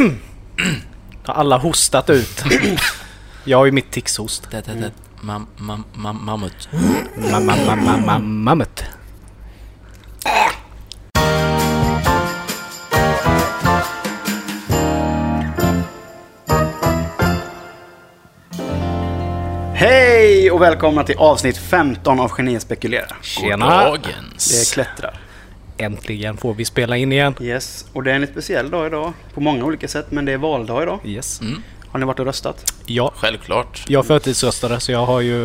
Har alla hostat ut? Jag har ju mitt ticshost. Det, det, det. Mam, mam, mam, mammut. Mammut. Hej och välkomna till avsnitt 15 av Geniet spekulerar. Tjena! Dagens. Det klättrar. Äntligen får vi spela in igen. Yes, och det är en lite speciell dag idag. På många olika sätt, men det är valdag idag. Yes. Mm, Har ni varit och röstat? Ja, självklart. jag förtidsröstade så jag har ju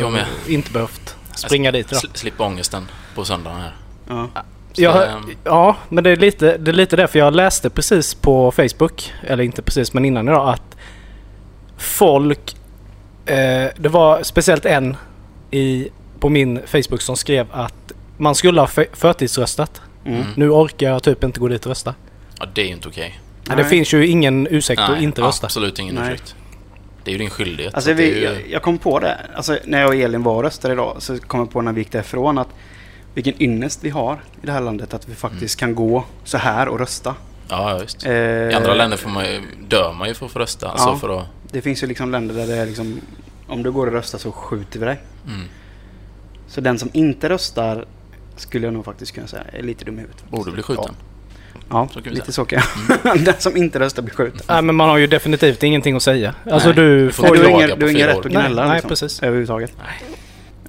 Jag inte behövt springa dit idag. Sl- slippa ångesten på söndagen här. Ja. Jag, ehm, ja, men det är, lite, det är lite därför jag läste precis på Facebook, eller inte precis men innan idag, att folk... Eh, det var speciellt en i, på min Facebook som skrev att man skulle ha för, förtidsröstat. Mm. Nu orkar jag typ inte gå dit och rösta. ja, det är ju inte okej. Nej. Det finns ju ingen ursäkt att inte rösta. absolut ingen Nej. ursäkt. Det är ju din skyldighet. Alltså, vi, ju, jag, jag kom på det. Alltså, när jag och Elin var och röstade idag så kom jag på när vi gick därifrån att vilken ynnest vi har i det här landet att vi faktiskt kan gå så här och rösta. Ja, visst. Eh, I andra länder får man ju, dör man ju för att få rösta. Alltså Ja. för att, Det finns ju liksom länder där det är liksom om du går och röstar så skjuter vi dig. mm, Så den som inte röstar skulle jag nog faktiskt kunna säga är lite dum i huvudet. borde bli skjuten. Ja, Så kan vi lite säga. så kan jag. Den som inte röstar blir skjuten. Nej, men man har ju definitivt ingenting att säga. Alltså Nej, du får får du har ingen, du ingen rätt att gnälla Nej, nej, liksom, precis. överhuvudtaget. Nej.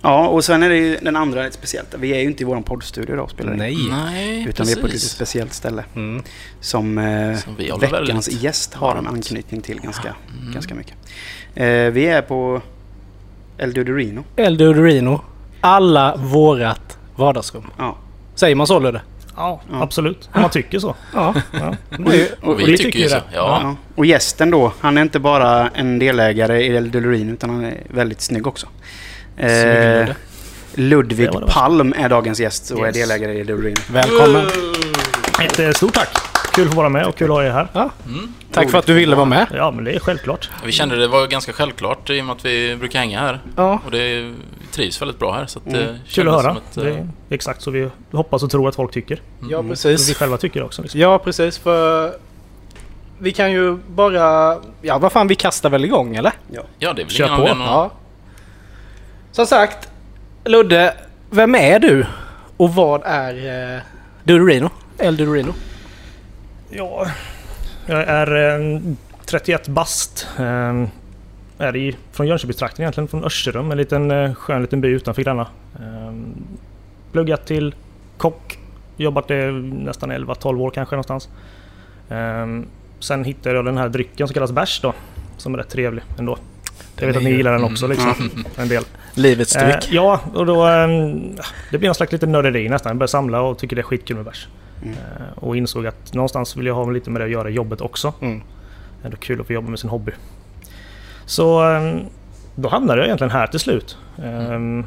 Ja, och sen är det ju den andra lite speciellt. Vi är ju inte i vår poddstudio idag spelar. Nej. Nej, Utan vi är på ett lite precis. speciellt ställe. Mm. Som, eh, Som veckans väldigt gäst har en anknytning till ganska, Mm. ganska mycket. Eh, vi är på El Dudorino. El Dudorino. Alla vårat vardagsrum. Ja. Säger man så Ludde? Ja, Ja. absolut. Om man tycker så. Ja. Ja. Det är ju- Och vi, vi tycker, tycker ju så. det. Ja. Ja. Och gästen då, han är inte bara en delägare i El Dudorino utan han är väldigt snygg också. Eh. Ludvig Det det. Palm är dagens gäst och är Yes. delägare i El Dudorino. Välkommen. Ett eh, stort tack. Kul att få vara med och kul att ha er här. Mm. Tack för att du ville vara med. Ja, men det är självklart. Vi kände det var ganska självklart i och med att vi brukar hänga här. Ja. Och det, trivs väldigt bra här. Så att Mm. det Kul att höra. som ett, Det eh, är exakt så vi hoppas och tror att folk tycker. Ja, Och vi precis. själva tycker också. Liksom. Ja, precis. För vi kan ju bara... Ja, vad fan, vi kastar väl igång eller? Ja, det är väl Kör på. att... Ja. Som sagt, Ludde, vem är du? Och vad är eh, Dudorino? El Dudorino? Ja, jag är eh, 31 bast. Eh, är i, från Jönköpingstrakten egentligen, från Örserum. En liten eh, skön liten by utanför Gränna. Eh, pluggat till kock. Jobbat det nästan 11-12 år kanske någonstans. Eh, sen hittade jag den här drycken som kallas bärs då. Som är rätt trevlig ändå. Jag vet att ni gillar den också liksom. Mm. En del. Livets Eh, dryck. ja, och då... Eh, det blir en slags lite nörderi nästan. Jag började samla och tycker det är skitkul med bärs. Mm. Eh, och insåg att någonstans vill jag ha lite med det att göra i jobbet också. Mm. Ändå kul att få jobba med sin hobby. Så eh, då hamnade jag egentligen här till slut. Eh,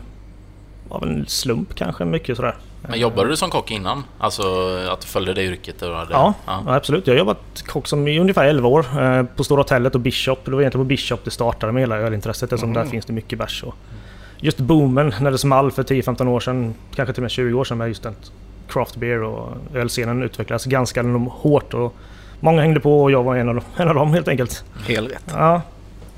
av en slump kanske, mycket sådär. Men jobbade du som kock innan? Alltså att du följde det yrket? Och hade, Ja, ja, absolut. Jag har jobbat kock som i ungefär 11 år eh, på Stora Hotellet och Bishop. Det var egentligen på Bishop det startade med hela ölintresset eftersom Mm. där finns det mycket bärs. Och just boomen när det small för 10-15 år sedan, kanske till och med 20 år sedan med just den craft beer och ölscenen utvecklades ganska hårt. Och många hängde på och jag var en av, dem- en av dem helt enkelt. Helt rätt. Ja,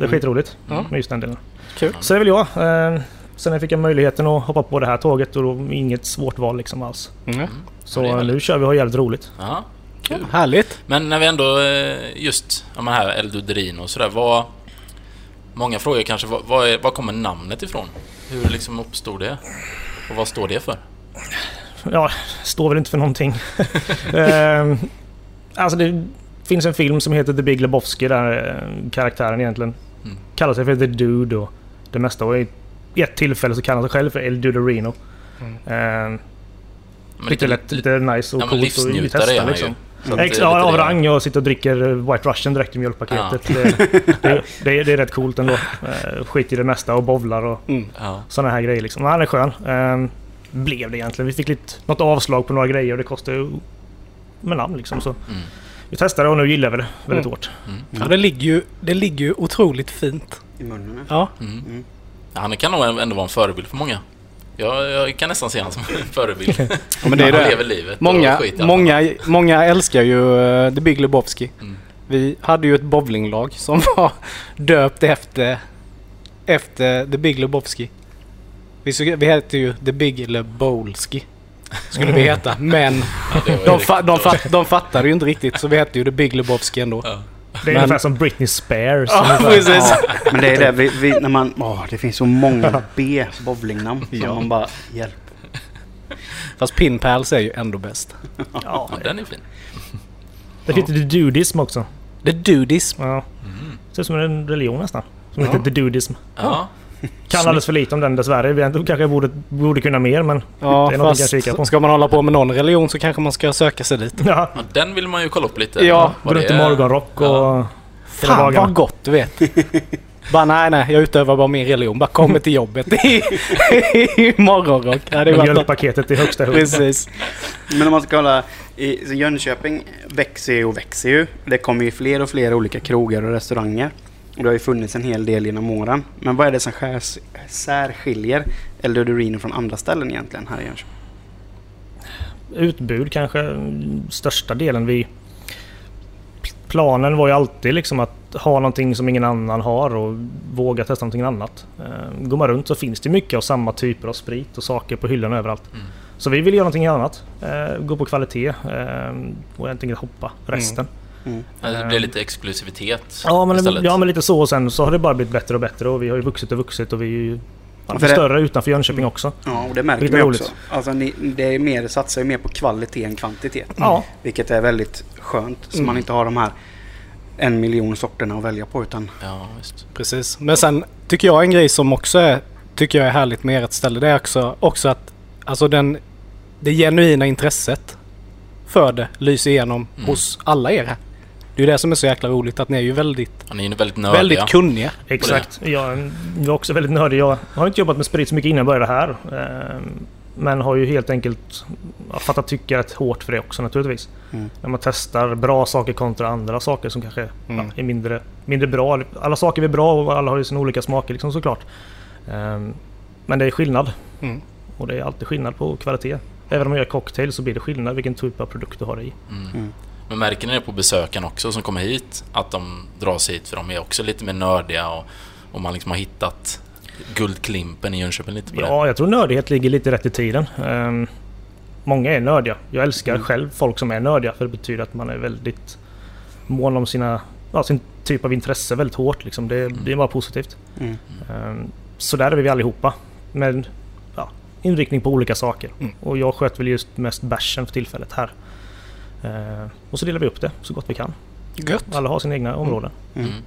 det är Mm. skitroligt Ja. med just den delen. Kul. Så det är väl jag. Eh, sen fick jag möjligheten att hoppa på det här tåget och då inget svårt val liksom alls. Mm. Så Ja, är nu kör vi och har jävligt roligt. Ja, kul. Härligt. Men när vi ändå eh, just, ja men här El Dudorino och sådär, vad... Många frågar kanske, vad, vad, är, vad kommer namnet ifrån? Hur liksom uppstod det? Och vad står det för? Ja, står väl inte för någonting. Ehm, alltså det finns en film som heter The Big Lebowski där eh, karaktären egentligen Mm. kallar sig för The Dude och det mesta. Och i ett tillfälle så kallar han sig själv för El Dudorino. Mm. Men lite, lätt, lite nice och ja, coolt att livsnjutare testa är han liksom. Ex- är ja, lite av rang. Jag sitter och dricker eh, White Russian direkt i mjölkpaketet. Det, det, det, det är rätt coolt ändå. Uh, skit i det mesta och bowlar och Mm. Ja. sådana här grejer liksom. Men Han är skön. Ehm, blev det egentligen. Vi fick lite, något avslag på några grejer och det kostade ju med namn liksom. Så Mm. Vi testade och nu gillar vi det väldigt Mm. hårt. Mm. Ja, det ligger ju, det ligger ju otroligt fint. I munnen. Ja. Mm. Mm. Ja, Han kan nog ändå vara en förebild för många. Jag, jag kan nästan se honom som en förebild. ja men det är han det. lever livet Många, många, många älskar ju uh, The Big Lebowski. Mm. Vi hade ju ett bowlinglag som var döpt efter, efter The Big Lebowski. Vi, vi hette ju The Big Lebowski. Skulle vi heta. Men Ja, de, fa- de, fa- de fattade ju inte riktigt så vi hette ju The Big Lebowski ändå. Ja. Det är Men- ungefär som Britney Spears. Ja, precis. Ja, men det är det, vi, vi, när man, åh, det finns så många B bowlingnamn som Ja. man bara, hjälp. Fast Pin Pals är ju ändå bäst. Ja, Ja, den är fin. det heter The Dudism också. The Dudies. Ja. Mm. Ser ut som en religion nästan. Som Ja. heter The Dudism. Ja. Kan alldeles för lite om den dessvärre. Vi kanske borde, borde kunna mer men Ja, det är något jag kikar på. ska man hålla på med någon religion så kanske man ska söka sig dit. ja. ja, den vill man ju kolla upp lite. Ja, Gå runt i morgonrock och... Ja. Fan vad gott du vet. bara nej nej, jag utövar bara min religion. Bara kommer till jobbet i, i morgonrock. Ja, det var i högsta hugg. Precis. Men om man ska kolla, i Jönköping växer ju och växer ju. Det kommer ju fler och fler olika krogar och restauranger. Och det har ju funnits en hel del genom åren. Men vad är det som skärs, särskiljer Eldorino från andra ställen egentligen här i Jönköping? Utbud kanske mm, största delen. Vi, planen var ju alltid liksom att ha någonting som ingen annan har och våga testa någonting annat. Eh, Går man runt så finns det mycket av samma typer av sprit och saker på hyllorna överallt. Mm. Så vi vill göra någonting annat. Eh, Gå på kvalitet eh, och egentligen hoppa resten. Mm. Ja, Det blir lite exklusivitet Ja men, istället. ja men lite så och sen så har det bara blivit bättre och bättre och vi har ju vuxit och vuxit och vi är ju ja, För det- större utanför Jönköping också. Ja, och det märker roligt. också. Alltså, ni, det är mer, satsar ju mer på kvalitet än kvantitet. Ja, Vilket är väldigt skönt. Så Mm. man inte har de här en miljon sorterna att välja på. Utan Ja, visst. Precis. Men sen tycker jag en grej som också är, tycker jag är härligt med ert ställe. Det är också, också att alltså den, det genuina intresset för det lyser igenom Mm. hos alla er här. Det är ju det som är så jäkla roligt att ni är ju väldigt, Ja, ni är ju väldigt nördiga. väldigt kunniga. exakt. Jag är också väldigt nördig. Jag har inte jobbat med sprit så mycket innan jag började här. eh, Men har ju helt enkelt fattat tycka rätt hårt för det också naturligtvis. Mm. När man testar bra saker kontra andra saker som kanske Mm. ja, är mindre, mindre bra. Alla saker är bra och alla har ju sina olika smaker liksom såklart. Ehm, Men det är skillnad. Mm. Och det är alltid skillnad på kvalitet. Även om man gör cocktail så blir det skillnad vilken typ av produkt du har i. Mm. Mm. Men märker ni det på besökarna också som kommer hit? Att de dras hit för de är också lite mer nördiga och, och man liksom har hittat guldklimpen i Jönköping lite på det. Ja, jag tror nördighet ligger lite rätt i tiden. Ehm, många är nördiga. Jag älskar Mm. själv folk som är nördiga för det betyder att man är väldigt mån om sina, ja, sin typ av intresse väldigt hårt. Liksom. Det, det är bara positivt. mm. Ehm, så där är vi allihopa. Med ja, inriktning på olika saker. Mm. Och jag sköt väl just mest bärsen för tillfället här. Ehm, och så delar vi upp det så gott vi kan. Gött. Alla har sina egna områden. Mm. Mm.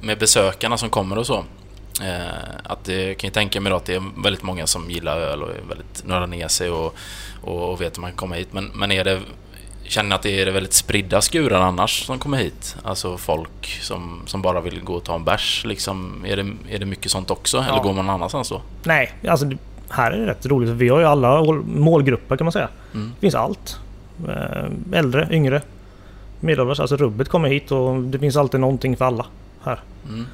Med besökarna som kommer och så. Eh, att det kan ju tänka mig då att det är väldigt många som gillar öl och är väldigt nördar ner sig och, och, och vet att man kan komma hit. Men, men är det... Känner ni att det är väldigt spridda skurar annars som kommer hit? Alltså folk som, som bara vill gå och ta en bärs liksom. Är det, är det mycket sånt också? Eller Ja. går man någon annanstans då? Nej, alltså här är det rätt roligt. Vi har ju alla målgrupper kan man säga. Mm. Det finns allt. Eh, Äldre, yngre, medelålders. Alltså rubbet kommer hit och det finns alltid någonting för alla här. Mm.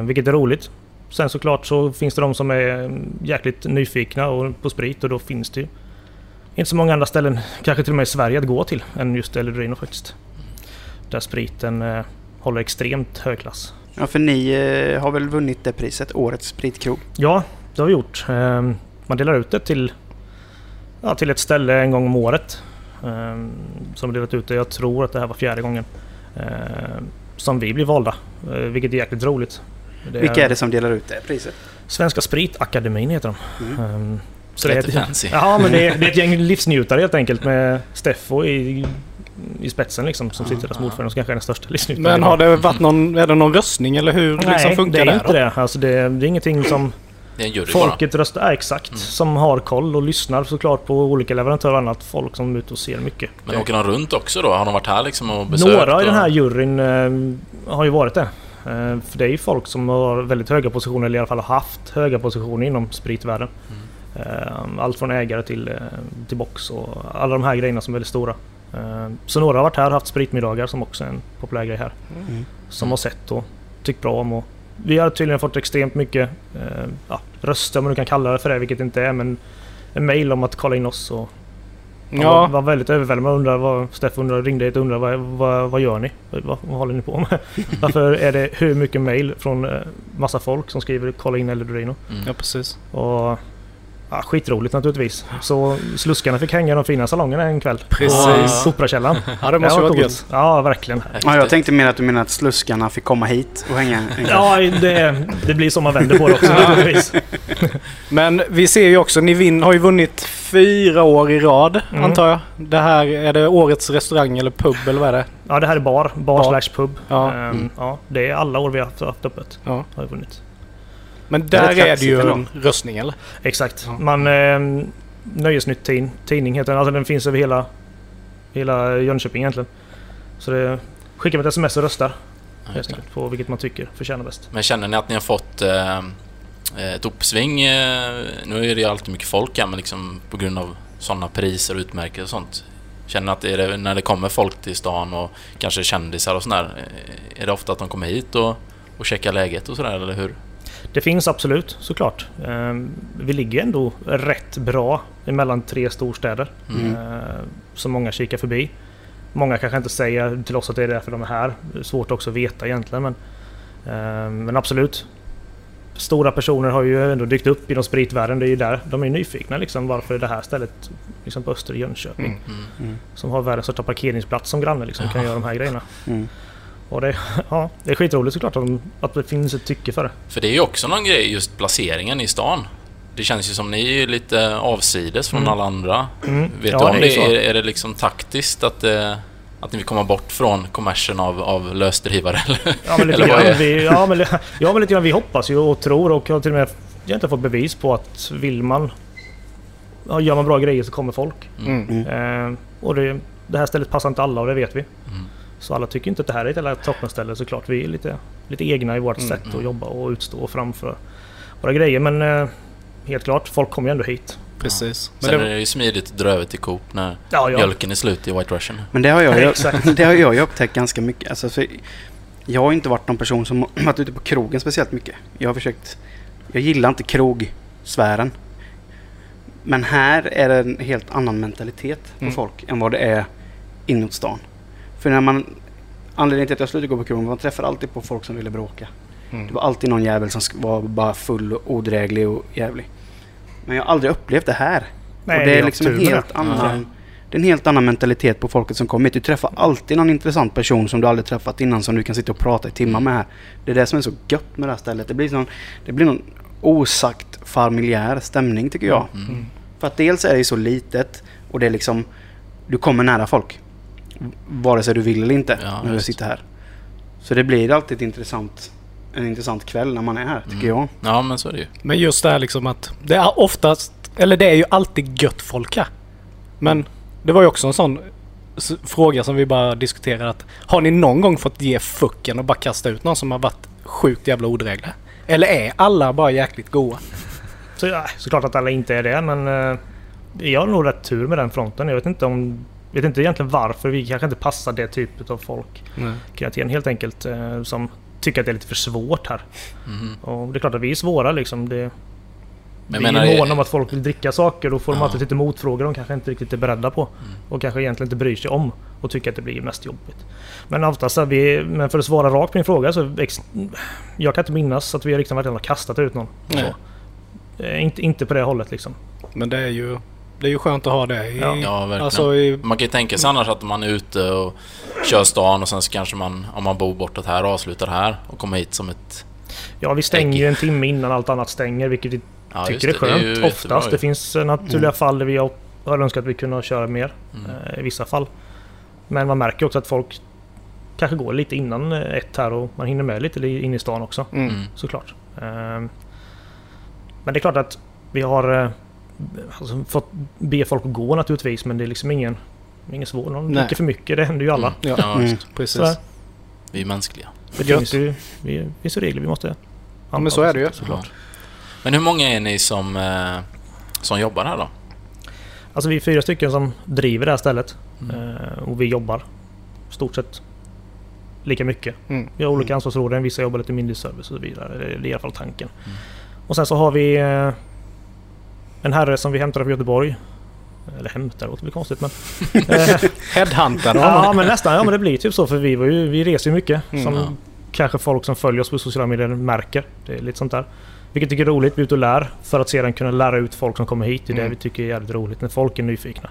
Eh, vilket är roligt. Sen såklart så finns det de som är jäkligt nyfikna och på sprit och då finns det ju inte så många andra ställen, kanske till och med i Sverige, att gå till än just Eldorino faktiskt. Där spriten eh, håller extremt hög klass. Ja, för ni eh, har väl vunnit det priset, Årets spritkrog. Ja, det har vi gjort. Eh, Man delar ut det till, ja, till ett ställe en gång om året. Eh, Som delat ut det, jag tror att det här var fjärde gången. eh, Som vi blir valda, eh, vilket är jäkligt roligt. Det Vilka är det som delar ut det priset? Svenska Spritakademin heter de. Mm. Um, så Lite det är ett, fancy. Ja, men det är, det är ett gäng livsnjutare helt enkelt med Steffo i, i spetsen liksom. Som sitter där som ordförande och kanske är den största livsnjutaren. Men har det varit någon, är det någon röstning eller hur Nej, liksom funkar det det? är inte det. Alltså det, det är ingenting som Det är en jury bara. folket röstar... Ja, exakt. Mm. Som har koll och lyssnar såklart på olika leverantörer och annat. Folk som är ute och ser mycket. Men åker de runt också då? Har de varit här liksom och besökt? Några i den här juryn eh, har ju varit det. Eh, för det är ju folk som har väldigt höga positioner, eller i alla fall har haft höga positioner inom spritvärlden. Eh, allt från ägare till, eh, till box och alla de här grejerna som är väldigt stora. Eh, så några har varit här och haft spritmiddagar som också är en populär grej här. Mm. Som har sett och tyckt bra om. Och vi har tydligen fått extremt mycket eh, ja, röster, om man kan kalla det för det, vilket det inte är. Men en mail om att kolla in oss och Han Ja. var, var väldigt överväldigad. Man undrar vad, Steff undrar, ringde hit och undrade vad, vad, vad gör ni? Vad, vad håller ni på med? Varför är det hur mycket mail från eh, massa folk som skriver kolla in Eldorino? Mm. Ja, precis. Och ja, skitroligt naturligtvis. Så sluskarna fick hänga i de fina salongerna en kväll. Precis. På Operakällaren. Ja, det måste var varit gött. Ja, verkligen. Ja, jag tänkte mer att du menar att sluskarna fick komma hit och hänga en kväll. Ja, det, det blir som man vänder på det också naturligtvis. Men vi ser ju också, ni vin, har ju vunnit fyra år i rad, Mm. antar jag. Det här, är det årets restaurang eller pub eller vad är det? Ja, det här är bar. Bar, Bar. slash pub. Ja. Ehm, Mm. ja, det är alla år vi har haft, haft öppet. Ja. Har vi vunnit. Men är där är det ju en röstning eller? Exakt. Ja. Man... Eh, Nöjesnytt tin, tidning heter den. Alltså den finns över hela, hela Jönköping egentligen. Så det... Skicka mig ett sms och röstar Ja, helt enkelt på vilket man tycker förtjänar bäst. Men känner ni att ni har fått eh, ett uppsving? Eh, nu är det ju alltid mycket folk här, men liksom på grund av sådana priser och utmärkelser och sånt. Känner ni att är det, när det kommer folk till stan och kanske kändisar och sådär, eh, är det ofta att de kommer hit och, och checkar läget och sådär, eller hur? Det finns absolut, såklart. Ehm, vi ligger ändå rätt bra emellan tre storstäder. Mm. eh, som många kikar förbi. Många kanske inte säger till oss att det är därför de är här. Det är svårt också att veta egentligen men, ehm, men absolut. Stora personer har ju ändå dykt upp inom spritvärlden. Det är ju där de är nyfikna liksom. Varför är det här stället liksom på Öster i Jönköping? Mm. Mm. Mm. Som har världens största parkeringsplats som granne liksom, kan göra de här grejerna. Mm. Och det, ja, det är skitroligt såklart att, de, att det finns ett tycke för det. För det är ju också någon grej, just placeringen i stan. Det känns ju som ni är ju lite avsides från Mm. alla andra. Mm. Vet Ja, du om det är det? Är, är det liksom taktiskt att, eh, att ni vill komma bort från kommersen av, av lösdrivare? Eller? Ja men lite grann. Vi, ja, men, li- ja men lite grann. Vi hoppas ju och tror och har till och med jag har inte fått bevis på att vill man ja, gör man bra grejer så kommer folk. Mm. Eh, och det, det här stället passar inte alla och det vet vi. Mm. Så alla tycker inte att det här är ett jävla toppenställe såklart. Vi är lite, lite egna i vårt Mm, sätt mm. att jobba och utstå och framför våra grejer. Men eh, helt klart, folk kommer ju ändå hit. Precis. Men Sen det, är det ju smidigt att dra över till Coop när Ja, ja. mjölken är slut i White Russian. Men det har jag ju det har jag ju upptäckt ganska mycket. Alltså, för jag har inte varit någon person som har varit ute på krogen speciellt mycket. Jag har försökt... Jag gillar inte krogsfären. Men här är det en helt annan mentalitet på Mm. folk än vad det är inåt stan. För när man... Anledningen till att jag slutade gå på krogen var att man träffar alltid på folk som ville bråka. mm. Det var alltid någon jävel som var bara full och odräglig och jävlig. Men jag har aldrig upplevt det här. Nej, och det är har liksom en helt det. annan... Det är en helt annan mentalitet på folket som kommer hit. Du träffar alltid någon intressant person som du aldrig träffat innan som du kan sitta och prata i timmar med här. Det är det som är så gött med det här stället. Det blir någon, det blir någon osagt familjär stämning tycker jag. Mm. Mm. För att dels är det så litet och det är liksom... Du kommer nära folk. Vare sig du vill eller inte Ja, när du sitter här. Så det blir alltid ett intressant, en intressant kväll när man är här tycker Mm. jag. Ja, men så är det ju. Men just det här liksom att det är oftast, eller det är ju alltid gött folk här. Men det var ju också en sån fråga som vi bara diskuterade att har ni någon gång fått ge fucken och bara kasta ut någon som har varit sjukt jävla odräglig? Eller är alla bara jäkligt goa? Så, ja, såklart att alla inte är det men eh, jag har nog rätt tur med den fronten. Jag vet inte om... vet inte egentligen varför. Vi kanske inte passar det typet av folk. Kreatin helt enkelt. Eh, som tycker att det är lite för svårt här. Mhm. Och det är klart att vi är svåra liksom. Det, Men vi menar, är måna om att folk vill dricka saker. Då får de Ja. alltid lite motfrågor de kanske inte riktigt är beredda på. Mm. Och kanske egentligen inte bryr sig om. Och tycker att det blir mest jobbigt. Men oftast är vi... Men för att svara rakt på din fråga så... Jag kan inte minnas att vi liksom verkligen har kastat ut någon. Nej. Så. Eh, Inte, inte på det hållet liksom. Men det är ju, det är ju skönt att ha det i, Ja. Ja, verkligen. alltså i, Man kan ju tänka sig annars att man är ute och kör stan och sen så kanske man, om man bor bortåt här, avslutar här och kommer hit som ett... Ja, vi stänger ju en timme innan allt annat stänger, vilket vi Ja, tycker är det. skönt. Det är jättebra Oftast. Det finns naturliga fall där vi har, har önskat att vi kunde köra mer. Mm. eh, I vissa fall. Men man märker också att folk kanske går lite innan eh, ett här och man hinner med lite in i stan också. mm. Mm. Såklart. Ehm, Men det är klart att vi har eh, alltså, fått be folk att gå naturligtvis. Men det är liksom ingen, ingen svår. Någon Nej. dricker för mycket. Det händer ju alla. Mm. Ja, Ja, Mm. just. precis. Sådär. Vi är mänskliga. Det Gött. finns ju, det finns ju regler vi måste Ja, men så är det ju. Såklart. Men hur många är ni som, eh, som jobbar här då? Alltså vi är fyra stycken som driver det här stället. Mm. Eh, och vi jobbar stort sett lika mycket. Mm. Vi har olika ansvarsområden. Vissa jobbar lite mindre service och så vidare. Det är i alla fall tanken. Mm. Och sen så har vi eh, en herre som vi hämtar från Göteborg. Eller hämtar låter väl konstigt men... eh, Headhuntade ja men nästan, ja men det blir typ så för vi, var ju, vi reser ju mycket. Mm. som Ja. kanske folk som följer oss på sociala medier märker. Det är lite sånt där. Vilket tycker är roligt, vi är ute och lär. För att sedan kunna lära ut folk som kommer hit. Det är det Mm. vi tycker är jävligt roligt, när folk är nyfikna.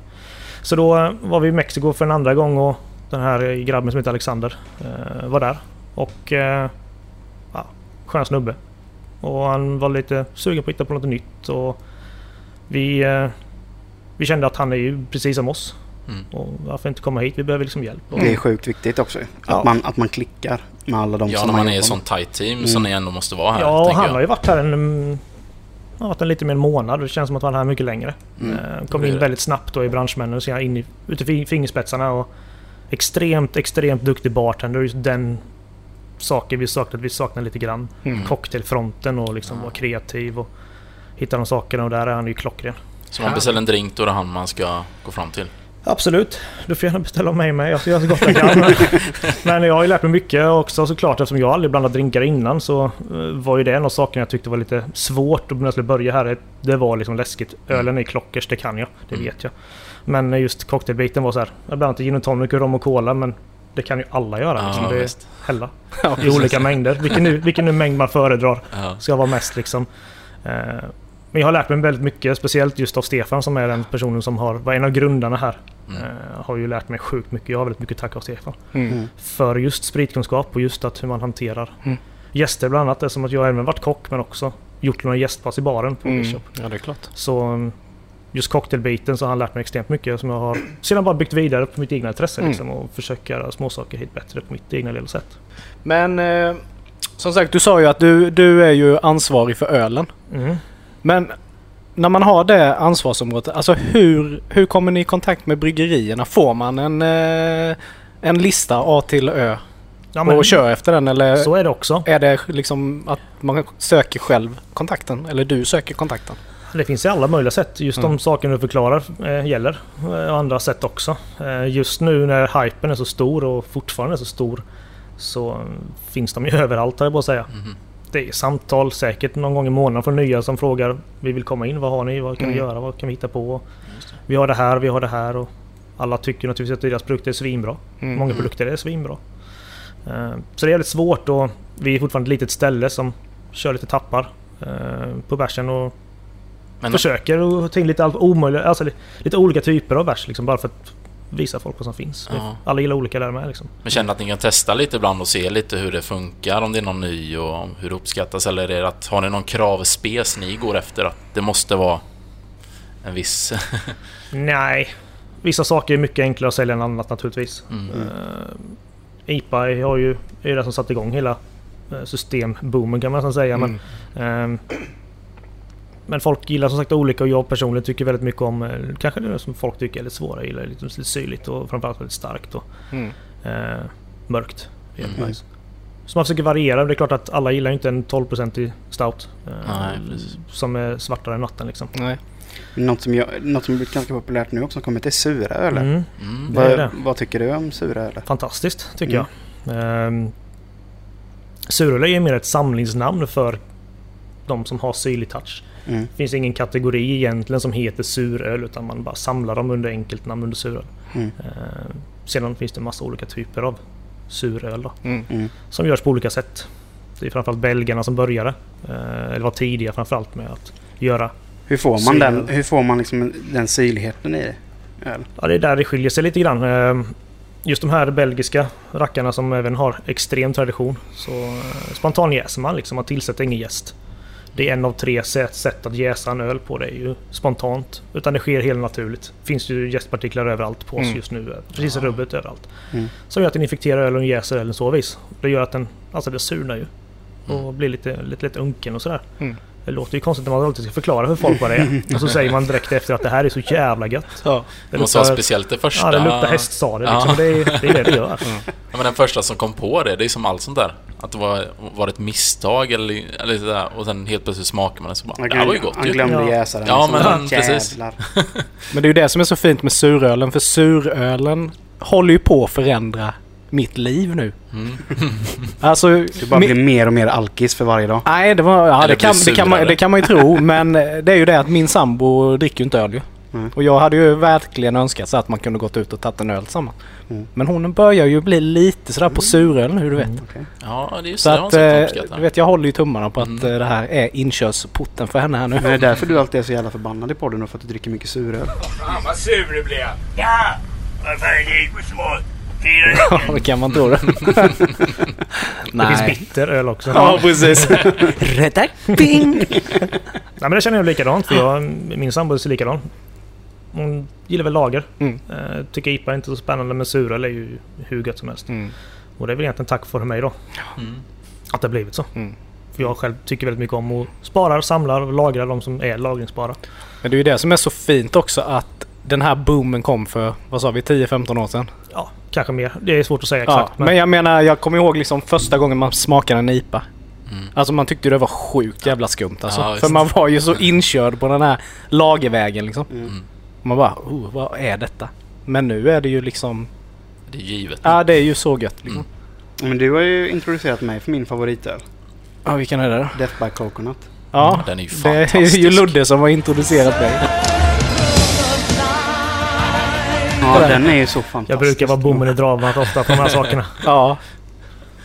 Så då eh, var vi i Mexiko för en andra gång och den här grabben som heter Alexander eh, var där. Och... Eh, ja, skön snubbe. Och han var lite sugen på att hitta på något nytt och vi, eh, vi kände att han är ju precis som oss. Mm. Och varför inte komma hit? Vi behöver liksom hjälp. Och, Det är sjukt viktigt också. Att, Ja. man, att man klickar med alla de Ja, som när man är jobbar ett sånt tight team Mm. som ni ändå måste vara här. ja, och han jag. har ju varit här en, han har varit en lite mer en månad. Det känns som att han var här mycket längre. Mm. Eh, Kom är in väldigt snabbt då i branschmännen och sen in i, ut i fi- fingerspetsarna. Och extremt, extremt duktig bartender. Just den saken vi saknade. Vi saknade lite grann. Mm. Cocktailfronten och liksom vara kreativ och hitta de sakerna. Och där är han ju klockren. Så man beställer en drink, då är det han man ska gå fram till. Absolut. Du får gärna beställa av mig med. Jag ska göra så gott jag kan. Men jag har ju lärt mig mycket också såklart. Eftersom jag aldrig blandat drinkar innan så eh, var ju det en av sakerna jag tyckte var lite svårt när jag skulle börja här. Det var liksom läskigt. Ölen är klockers, det kan jag. Det Mm. vet jag. Men just cocktailbiten var så här. Jag blandat gin och tonic och rom och cola men det kan ju alla göra. Ja, liksom. det är hälla Ja, i olika mängder. Vilken nu, vilken nu mängd man föredrar Ja. ska vara mest liksom. Men jag har lärt mig väldigt mycket, speciellt just av Stefan som är den personen som har, var en av grundarna här. Mm. Eh, har ju lärt mig sjukt mycket. Jag har väldigt mycket tack av Stefan. Mm. Mm. För just spritkunskap och just att hur man hanterar Mm. gäster bland annat. Eftersom att jag även varit kock men också gjort några gästpass i baren på Mm. Bishop. Ja, det är klart. Så mm, just cocktailbiten så har han lärt mig extremt mycket som jag har sedan bara byggt vidare på mitt egna intresse Mm. liksom, och försökt göra småsaker hit bättre på mitt egna lilla sätt. Men eh, som sagt, du sa ju att du, du är ju ansvarig för ölen. Mm. Men när man har det ansvarsområdet, alltså hur, hur kommer ni i kontakt med bryggerierna? Får man en, eh, en lista A till Ö Ja, men och kör efter den eller så är det också. är det liksom att man söker själv kontakten? Eller du söker kontakten? Det finns i alla möjliga sätt. Just Mm. de sakerna du förklarar eh, gäller. Eh, och andra sätt också. Eh, just nu när hypen är så stor och fortfarande är så stor så mm, finns de ju överallt har jag bara att säga. Mhm. Det är samtal säkert någon gång i månaden från nya som frågar Vi vill komma in, vad har ni? Vad kan vi Mm. göra? Vad kan vi hitta på? Vi har det här, vi har det här och alla tycker naturligtvis att deras produkter är svinbra. Mm. Många Mm. produkter är svinbra. Eh, Så det är väldigt svårt och vi är fortfarande ett litet ställe som kör lite tappar eh, på bärsen och Men försöker att ta in lite, allt omöjliga, alltså li- lite olika typer av bärs liksom bara för att visa folk vad som finns. Ja. Alla gillar olika där med liksom. Men känner att ni kan testa lite ibland och se lite hur det funkar, om det är någon ny och hur det uppskattas eller är det att har ni någon kravspes ni går efter att det måste vara en viss... Nej. Vissa saker är mycket enklare att sälja än annat naturligtvis. Mm. Eh, IPA har ju, är ju det som satt igång hela eh, systemboomen kan man nästan säga. Mm. Men, ehm, men folk gillar som sagt olika och jag personligen tycker väldigt mycket om eh, kanske det som folk tycker är lite svåra. Jag gillar lite, lite syrligt och framförallt väldigt starkt och Mm. eh, mörkt. Är Mm. nice. Så man försöker variera. Det är klart att alla gillar inte en 12% stout. eh, Nej, som är svartare än natten liksom. Nej. Något som, jag, något som blivit ganska populärt nu också kommer till sura öl. Mm. Mm. Det är Vad, det. vad tycker du om sura öl? Fantastiskt tycker Mm. jag. Um, Suröl är mer ett samlingsnamn för de som har syrlig touch. Mm. Det finns ingen kategori egentligen som heter suröl utan man bara samlar dem under enkelt namn under suröl. Mm. Ehm, sedan finns det en massa olika typer av suröl då, Mm. Mm. som görs på olika sätt. Det är framförallt belgarna som började, eh, eller var tidiga framförallt med att göra. Hur får man den, hur får man liksom den syrligheten i öl? Ja, det är där det skiljer sig lite grann. Ehm, Just de här belgiska rackarna som även har extrem tradition. Så eh, spontan jäser man liksom, man tillsätter ingen jäst. Det är en av tre sätt, sätt att jäsa en öl på. Det är ju spontant. Utan det sker helt naturligt. finns ju jästpartiklar överallt på oss Mm. just nu. Precis i rubbet överallt. Mm. Som gör att den infekterar ölen och jäser ölen så vis. Det gör att den, alltså det surnar ju. Och Mm. blir lite, lite, lite unken och sådär. Mm. Det låter ju konstigt när man alltid ska förklara för folk vad det är. Och så säger man direkt efter att det här är så jävla gött. Ja. Det måste vara speciellt det första... Ja, det luktar hästsadel liksom. Ja. Det, är, det är det det gör. Ja, men den första som kom på det, det är som allt sånt där. Att det var, var ett misstag eller, eller sådär. Och sen helt plötsligt smakar man det så bara, Han, det här var ju gott han ju. glömde Ja. jäsa den. Ja, liksom. men precis. Jävlar. Men det är ju det som är så fint med surölen. För surölen håller ju på att förändra mitt liv nu. Mm. Alltså... Du bara blir mer och mer alkis för varje dag. Nej, det, var, ja, det, kan, blir det, kan man, det kan man ju tro. Men eh, det är ju det att min sambo dricker ju inte öl ju. Nej. Och jag hade ju verkligen önskat så att man kunde gått ut och tagit en öl tillsammans. Mm. Men hon börjar ju bli lite sådär på suröl nu du vet. Mm. Okej. Ja, det är just Så att, eh, du vet jag håller ju tummarna på att Mm. eh, det här är inkörsporten för henne här nu. Men det är därför du alltid är så jävla förbannad i podden för att du dricker mycket suröl. Fan vad sur du blev. Ja! Vad fan är det små? Ja, det kan man tro det. Det finns Nej. bitter öl också. Ja, precis. Redacting! Nej, men det känner jag likadant för jag, min sambo är likadan. Hon gillar väl lager. Mm. Eh, tycker IPA är inte så spännande men suröl är ju hur gött som helst. Mm. Och det är väl egentligen tack för mig då. Mm. Att det har blivit så. Mm. För jag själv tycker väldigt mycket om att spara, samla och lagra de som är lagringsbara. Men det är ju det som är så fint också att den här boomen kom för, vad sa vi, 10-15 år sedan? Ja, kanske mer. Det är svårt att säga Ja, exakt. men jag menar, jag kommer ihåg liksom första gången man smakade en IPA. Mm. Alltså man tyckte det var sjukt jävla skumt alltså. Ja, För man var ju så inkörd på den här lagervägen liksom. Mm. Man bara, oh, vad är detta? Men nu är det ju liksom, Det är givet. ja det är ju så gött liksom. Mm. Men du har ju introducerat mig för min favoritöl. Ja, vilken är det då? Death by Coconut. Ja, Den är ju det är ju fantastisk. Ludde som har introducerat mig. Ja, där. den är ju så fantastisk. jag brukar vara bommen i dramat ofta på de här sakerna. Ja,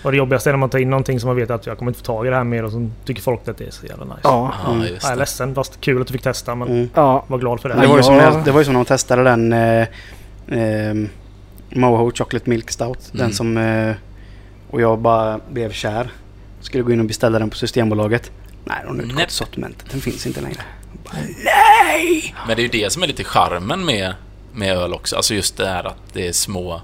Och det jobbigaste är när man tar in någonting som man vet att jag kommer inte få tag i det här mer och så tycker folk att det är så jävla nice. ja, Ja, Mm. just Jag är ledsen fast kul att du fick testa men Mm. ja. var glad för det. Det var, ju som Ja. när, det var ju som när de testade den eh, eh, Moho Chocolate Milk Stout. Den Mm. som... Eh, och jag bara blev kär. Skulle gå in och beställa den på Systembolaget. Nej, de har utgått sortimentet. Den finns inte längre. Men det är ju det som är lite charmen med, med öl också. Alltså just det här att det är små...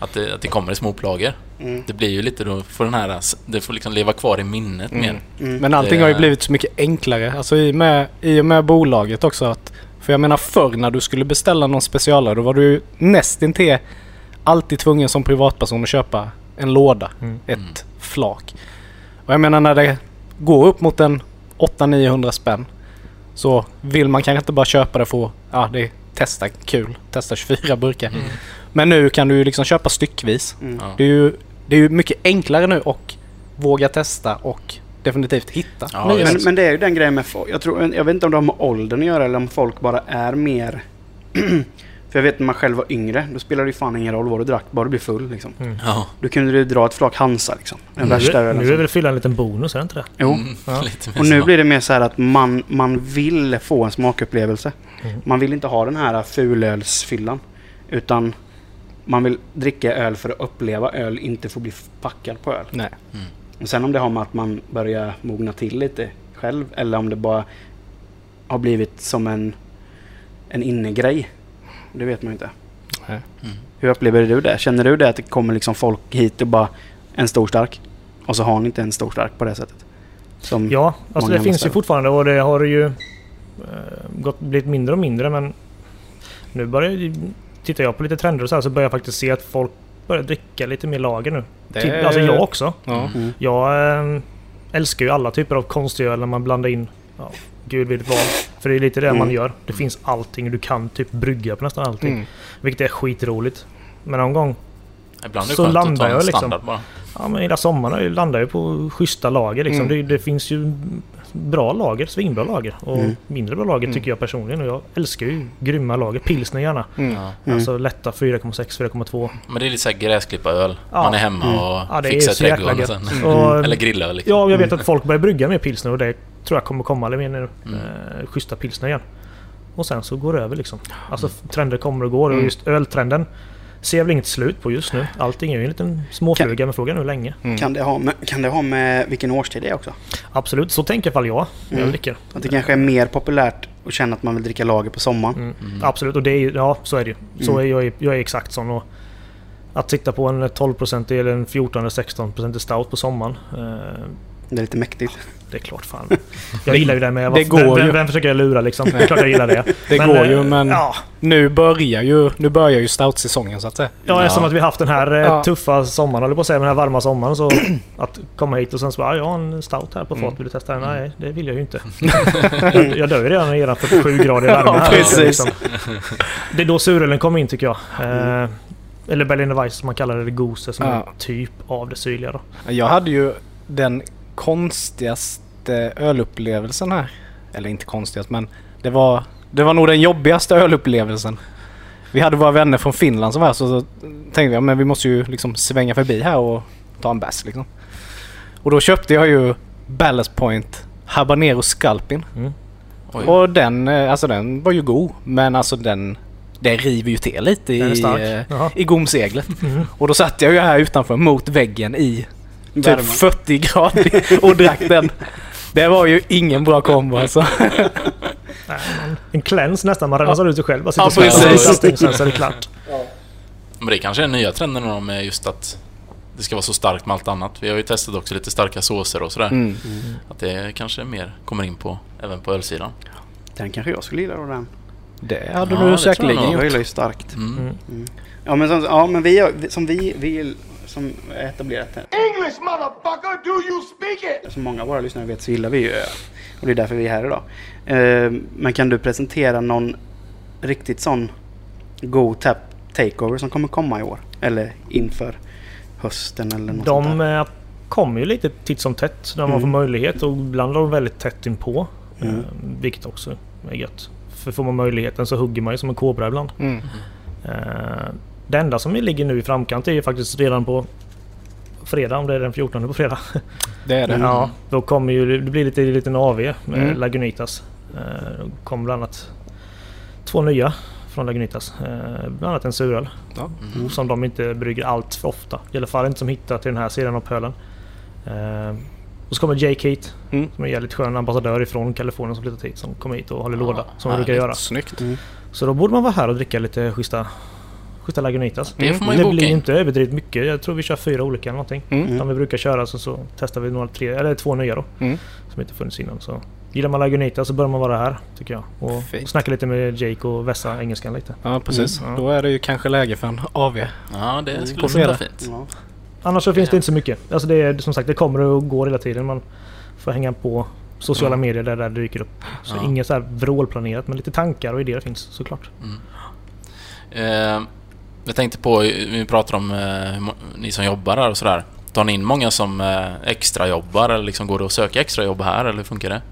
Att det, att det kommer i små upplagor. Mm. Det blir ju lite då för den här... Det får liksom leva kvar i minnet Mm. mer. Mm. Men allting Det- har ju blivit så mycket enklare. Alltså i och med, i och med bolaget också. Att, för jag menar förr när du skulle beställa någon specialare då var du ju nästintill alltid tvungen som privatperson att köpa en låda. Mm. Ett Mm. flak. Och jag menar när det går upp mot en 800-900 spänn. Så vill man kanske inte bara köpa det för ja det är testa kul. Testa 24 burkar. Mm. Men nu kan du ju liksom köpa styckvis. Mm. Det är ju, det är ju mycket enklare nu och våga testa och definitivt hitta Ja. Men, men det är ju den grejen med folk. Jag, tror, jag vet inte om det har med åldern att göra eller om folk bara är mer... För jag vet när man själv var yngre, då spelade det ju fan ingen roll vad du drack, bara du blev full liksom. Ja. Då kunde du dra ett flak Hansa liksom. Den Mm. värsta nu, ölen. nu är väl fylla en liten bonus, är det inte det? Jo. Mm, Ja. Och nu blir det mer så här att man, man vill få en smakupplevelse. Mm. Man vill inte ha den här fulölsfyllan. Utan man vill dricka öl för att uppleva öl, inte få bli packad på öl. Nej. Mm. Och sen om det har med att man börjar mogna till lite själv eller om det bara har blivit som en, en innegrej. Det vet man ju inte. Mm. Hur upplever du det? Känner du det att det kommer liksom folk hit och bara en stor stark? Och så har ni inte en stor stark på det sättet? Som, Ja, alltså det finns ju ställen. fortfarande och det har ju gått, blivit mindre och mindre men nu börjar ju, tittar jag på lite trender och så här så börjar jag faktiskt se att folk börjar dricka lite mer lager nu. Det Typ, alltså jag också. Ja. Mm. Jag eh, älskar ju alla typer av konstöl när man blandar in ja, gud vet vad. För det är lite det Mm. man gör. Det finns allting. Du kan typ brygga på nästan allting. Mm. Vilket är skitroligt. Men någon gång, Ibland är det Så skönt att landar ta en jag liksom. standard bara. ja men hela sommaren landar jag på schyssta lager liksom. Mm. Det, det finns ju bra lager, svinbra lager. Och Mm. mindre bra lager Mm. tycker jag personligen. Och jag älskar ju grymma lager. Pilsner gärna. Mm. Mm. Alltså lätta 4,6, 4,2. Men det är lite såhär gräsklippa-öl. Ja. Man är hemma Mm. och Ja, fixar trädgården sen. Och, Eller grillöl liksom. Ja, jag vet att folk börjar brygga mer pilsner och det tror jag kommer komma lite mer nu. Mm. Eh, schyssta pilsner igen. Och sen så går det över liksom. Alltså trender kommer och går och just öltrenden ser jag väl inget slut på just nu. Allting är ju en liten småfluga men frågan är hur länge. Mm. Kan, det ha med, kan det ha med vilken årstid det är också? Absolut, så tänker i alla fall jag när jag Mm. dricker. Att det kanske är mer populärt att känna att man vill dricka lager på sommaren. Mm. Mm. Absolut, och det är ju, ja så är det ju. Så Mm. är jag, jag är exakt sån. Och att sitta på en 12% eller en 14 eller 16% stout på sommaren. Det är lite mäktigt. det är klart fan. Jag gillar ju det med. Det går vem, vem, ju. vem försöker jag lura liksom? Det är klart jag gillar det. Det går ju eh, men Ja, nu börjar ju, nu börjar ju stout-säsongen så att säga. Ja, eftersom Ja. att vi haft den här eh, Ja. tuffa sommaren, eller på att säga, den här varma sommaren. Så att komma hit och sen så bara, "Ja, jag har en stout här på fat, Mm. vill du testa den? Nej, det vill jag ju inte. jag, jag dör ju redan i era 47 grader värme Ja, här. precis. Liksom. Det är då surölen kom in tycker jag. Eh, eller Berliner Weiss som man kallar det, det gose som Ja. är typ av det syrliga då. Jag hade ju den konstigaste ölupplevelsen här. Eller inte konstigast men det var Det var nog den jobbigaste ölupplevelsen. Vi hade våra vänner från Finland som var här så, så tänkte vi att vi måste ju liksom svänga förbi här och ta en bärs liksom. Och då köpte jag ju Ballast Point Habanero Sculpin. Oj. Och den, eh, alltså den var ju god. Men alltså den, den river ju till lite i, eh, i gomseglet. Och då satt jag ju här utanför mot väggen i typ Värmen. 40 grader och drack den. Det var ju ingen bra kombo alltså. Nej, En cleanse nästan, man rensar ut sig själv. Bara sitter Ja, och precis. allting, Sen så är det klart. Men det kanske är den nya trenden då med just att det ska vara så starkt med allt annat. Vi har ju testat också lite starka såser och sådär. Mm. Att det kanske mer kommer in på, även på ölsidan. Den kanske jag skulle gilla då den. Det hade Ja, du säkerligen nog. Jag gjort. gillar ju starkt. Mm. Ja men som, ja, men vi, som vi, vi som är etablerat här. English, motherfucker, do you speak it? Som många av våra lyssnare vet så gillar vi ju. Och det är därför vi är här idag. Eh, men kan du presentera någon riktigt sån god tap takeover som kommer komma i år? Eller inför hösten eller något sånt De där? eh, kommer ju lite titt som tätt när man Mm. får möjlighet och ibland är de väldigt tätt inpå. Mm. Eh, vilket också är gött. För får man möjligheten så hugger man ju som en kobra ibland. Mm. Eh, det enda som ligger nu i framkant är ju faktiskt redan på fredag, om det är den 14 på fredag. Det är det. Ja, då kommer ju det blir lite en liten AV med Mm. Lagunitas. Eh, Då kommer bland annat två nya från Lagunitas. Eh, Bland annat en suröl. Ja. Mm. Som de inte brygger allt för ofta. I alla fall inte som hittar till den här sidan av pölen. Eh, Och så kommer Jay Kate Mm. som är en jävligt skön ambassadör ifrån Kalifornien som flyttat hit. Som kommer hit och håller Ja, låda som de brukar göra. Snyggt. Så då borde man vara här och dricka lite schyssta, schyssta Lagunitas. Det får man ju Det boka blir in. inte överdrivet mycket. Jag tror vi kör fyra olika eller någonting. Mm. Som vi brukar köra så, så testar vi några tre, eller två nya då. Mm. Som inte funnits innan. Så gillar man Lagunitas så bör man vara här tycker jag. Och, Fint. och snacka lite med Jake och vässa engelskan lite. Ja, precis. Mm. Då är det ju kanske läge för en AV. Ja, det skulle låta fredag. fint. Ja. Annars så finns det inte så mycket. Alltså det är som sagt, det kommer och går hela tiden. Man får hänga på sociala Mm. medier där det dyker upp. Så Ja. inget så här vrålplanerat men lite tankar och idéer finns såklart. Eh, jag tänkte på, vi pratar om eh, ni som jobbar här och sådär. Tar ni in många som eh, extra jobbar eller liksom går det att söka extra jobb här eller hur funkar det?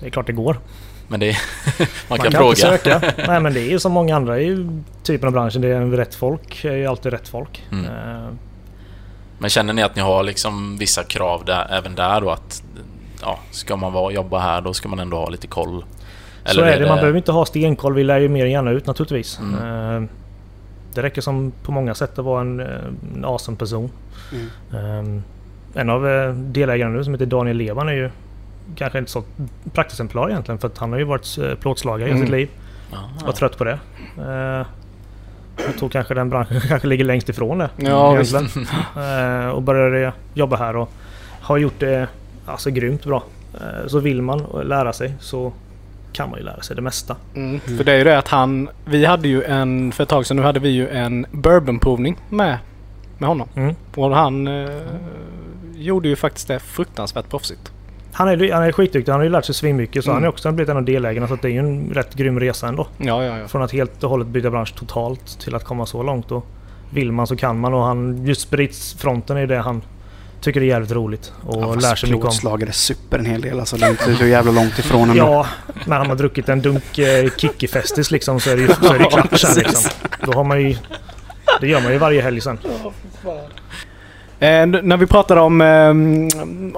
Det är klart det går. Men det man Man kan, kan, fråga. inte söka. Nej men det är ju som många andra i typen av branschen. Det är rätt folk. är ju alltid rätt folk. Mm. Eh, Men känner ni att ni har liksom vissa krav där, även där då att ja, ska man vara, jobba här då ska man ändå ha lite koll? så är det. Man behöver inte ha stenkoll. Vi lär ju mer än gärna ut naturligtvis. Mm. Eh, det räcker som på många sätt att vara en, eh, en awesome person. Mm. Eh, en av eh, delägarna nu som heter Daniel Levan är ju kanske inte så praktexemplar egentligen för att han har ju varit eh, plåtslagare i Mm. sitt liv. Ja, Var trött på det. Eh, jag tror kanske den branschen kanske ligger längst ifrån det. Ja, egentligen. Eh, och började jobba här och har gjort det alltså grymt bra. Så vill man lära sig så kan man ju lära sig det mesta. Mm. För det är ju det att han... Vi hade ju en... För ett tag sedan nu hade vi ju en bourbonprovning med, med honom. Mm. Och han eh, gjorde ju faktiskt det fruktansvärt proffsigt. Han är, han är skitduktig, han har ju lärt sig svinmycket så Mm. han är också blivit en av delägarna så att det är ju en rätt grym resa ändå. Ja, ja, ja. Från att helt och hållet byta bransch totalt till att komma så långt. Och vill man så kan man och han, just spritsfronten är ju det han tycker är jävligt roligt och Ja, lär sig mycket om. plåtslagare super en hel del alltså. Det är inte så jävla långt ifrån ändå. Ja, när han har druckit en dunk eh, Kikki-Festis liksom så är det ju så är det klart sen liksom. Då har man ju... Det gör man ju varje helg sen. Eh, när vi pratade om eh,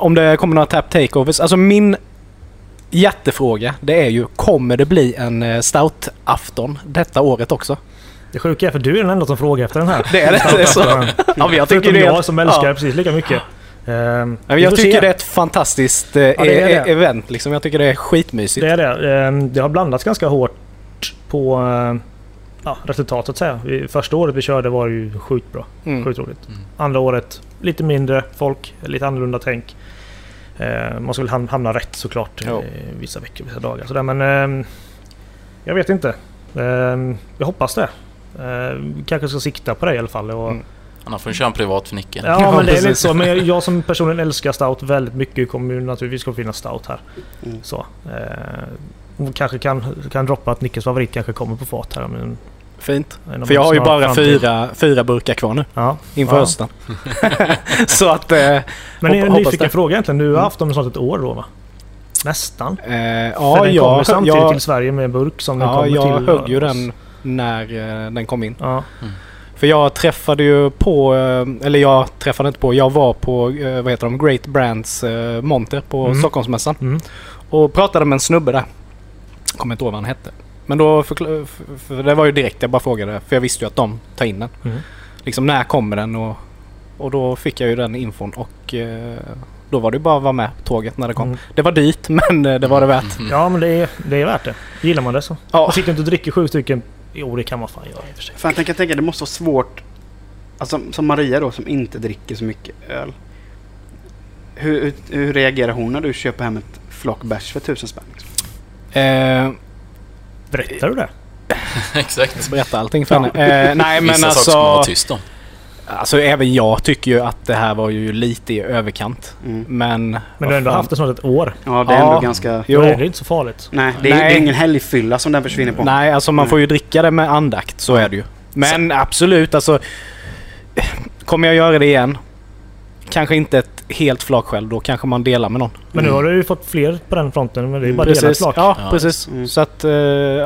om det kommer några tap takeovers. Alltså min jättefråga det är ju kommer det bli en eh, stout-afton detta året också? Det sjuka är för du är den enda som frågar efter den här. Det är det, det är så. Ja, men jag tycker Förutom det är- jag som älskar ja. det precis lika mycket. Ehm, Ja, men vi jag tycker se. det är ett fantastiskt eh, det är e- det. event liksom. Jag tycker det är skitmysigt. Det är det. Ehm, Det har blandats ganska hårt på eh, ja, resultat så. I Första året vi körde var det ju sjukt bra. Mm. Sjukt roligt. Mm. Andra året lite mindre folk, lite annorlunda tänk. Eh, man ham- hamna rätt såklart Jo. eh, vissa veckor, vissa dagar. Sådär, men ehm, jag vet inte. Ehm, jag hoppas det. Ehm, kanske ska sikta på det i alla fall. Och, Mm. Annars får ni köra en privat för Nicke. Ja, Ja, men det är lite så. Men jag som personligen älskar stout väldigt mycket kommer ju naturligtvis att finnas stout här. Mm. Så. Eh, kanske kan, kan droppa att Nickes favorit kanske kommer på fat här. Men, Fint. en För jag har ju bara framtid. fyra, fyra burkar kvar nu Ja. inför Ja. hösten. så att... Eh, Men Hop- en hoppas nyfiken det. fråga egentligen. Du har Mm. haft dem i snart ett år då va? Nästan. Eh, För ja, den kommer jag, samtidigt jag, till Sverige med en burk som den ja, kommer jag till. högg ju den när eh, den kom in. Ja. För jag träffade ju på, eh, eller jag träffade inte på, jag var på, eh, vad heter de, Great Brands monter på Mm. Stockholmsmässan. Mm. Och pratade med en snubbe där. Kommer inte ihåg vad han hette. Men då förkla- f- för det var ju direkt jag bara frågade. För jag visste ju att de tar in den. Mm. Liksom när kommer den? Och, och då fick jag ju den infon och då var det ju bara att vara med på tåget när det kom. Mm. Det var dyrt men det var det värt. Mm. Ja, men det är, det är värt det. Gillar man det så. Ja. Man sitter inte och dricker sju stycken. Jo, det kan man fan göra i och för sig. För jag tänker tänka det måste vara svårt. Alltså som Maria då som inte dricker så mycket öl. Hur, hur, hur reagerar hon när du köper hem ett flock bärs för tusen spänn? Liksom? Eh, Berättar du det? Exakt. berätta allting för henne. Eh, nej men Vissa saker ska man vara alltså, tyst om. Alltså även jag tycker ju att det här var ju lite i överkant. Mm. Men... Men du har ändå haft det snart ett år. Ja, det är Ja. ändå ganska... Jo. Då är det inte så farligt. Nej, det är, Nej. det är ingen helgfylla som den försvinner på. Nej, alltså man Nej. får ju dricka det med andakt. Så är det ju. Men absolut, alltså... Kommer jag göra det igen? Kanske inte ett helt flak själv. Då kanske man delar med någon. Men nu har du ju fått fler på den fronten. Men det är bara delat klart. Ja, Ja. precis. Mm. Så att eh,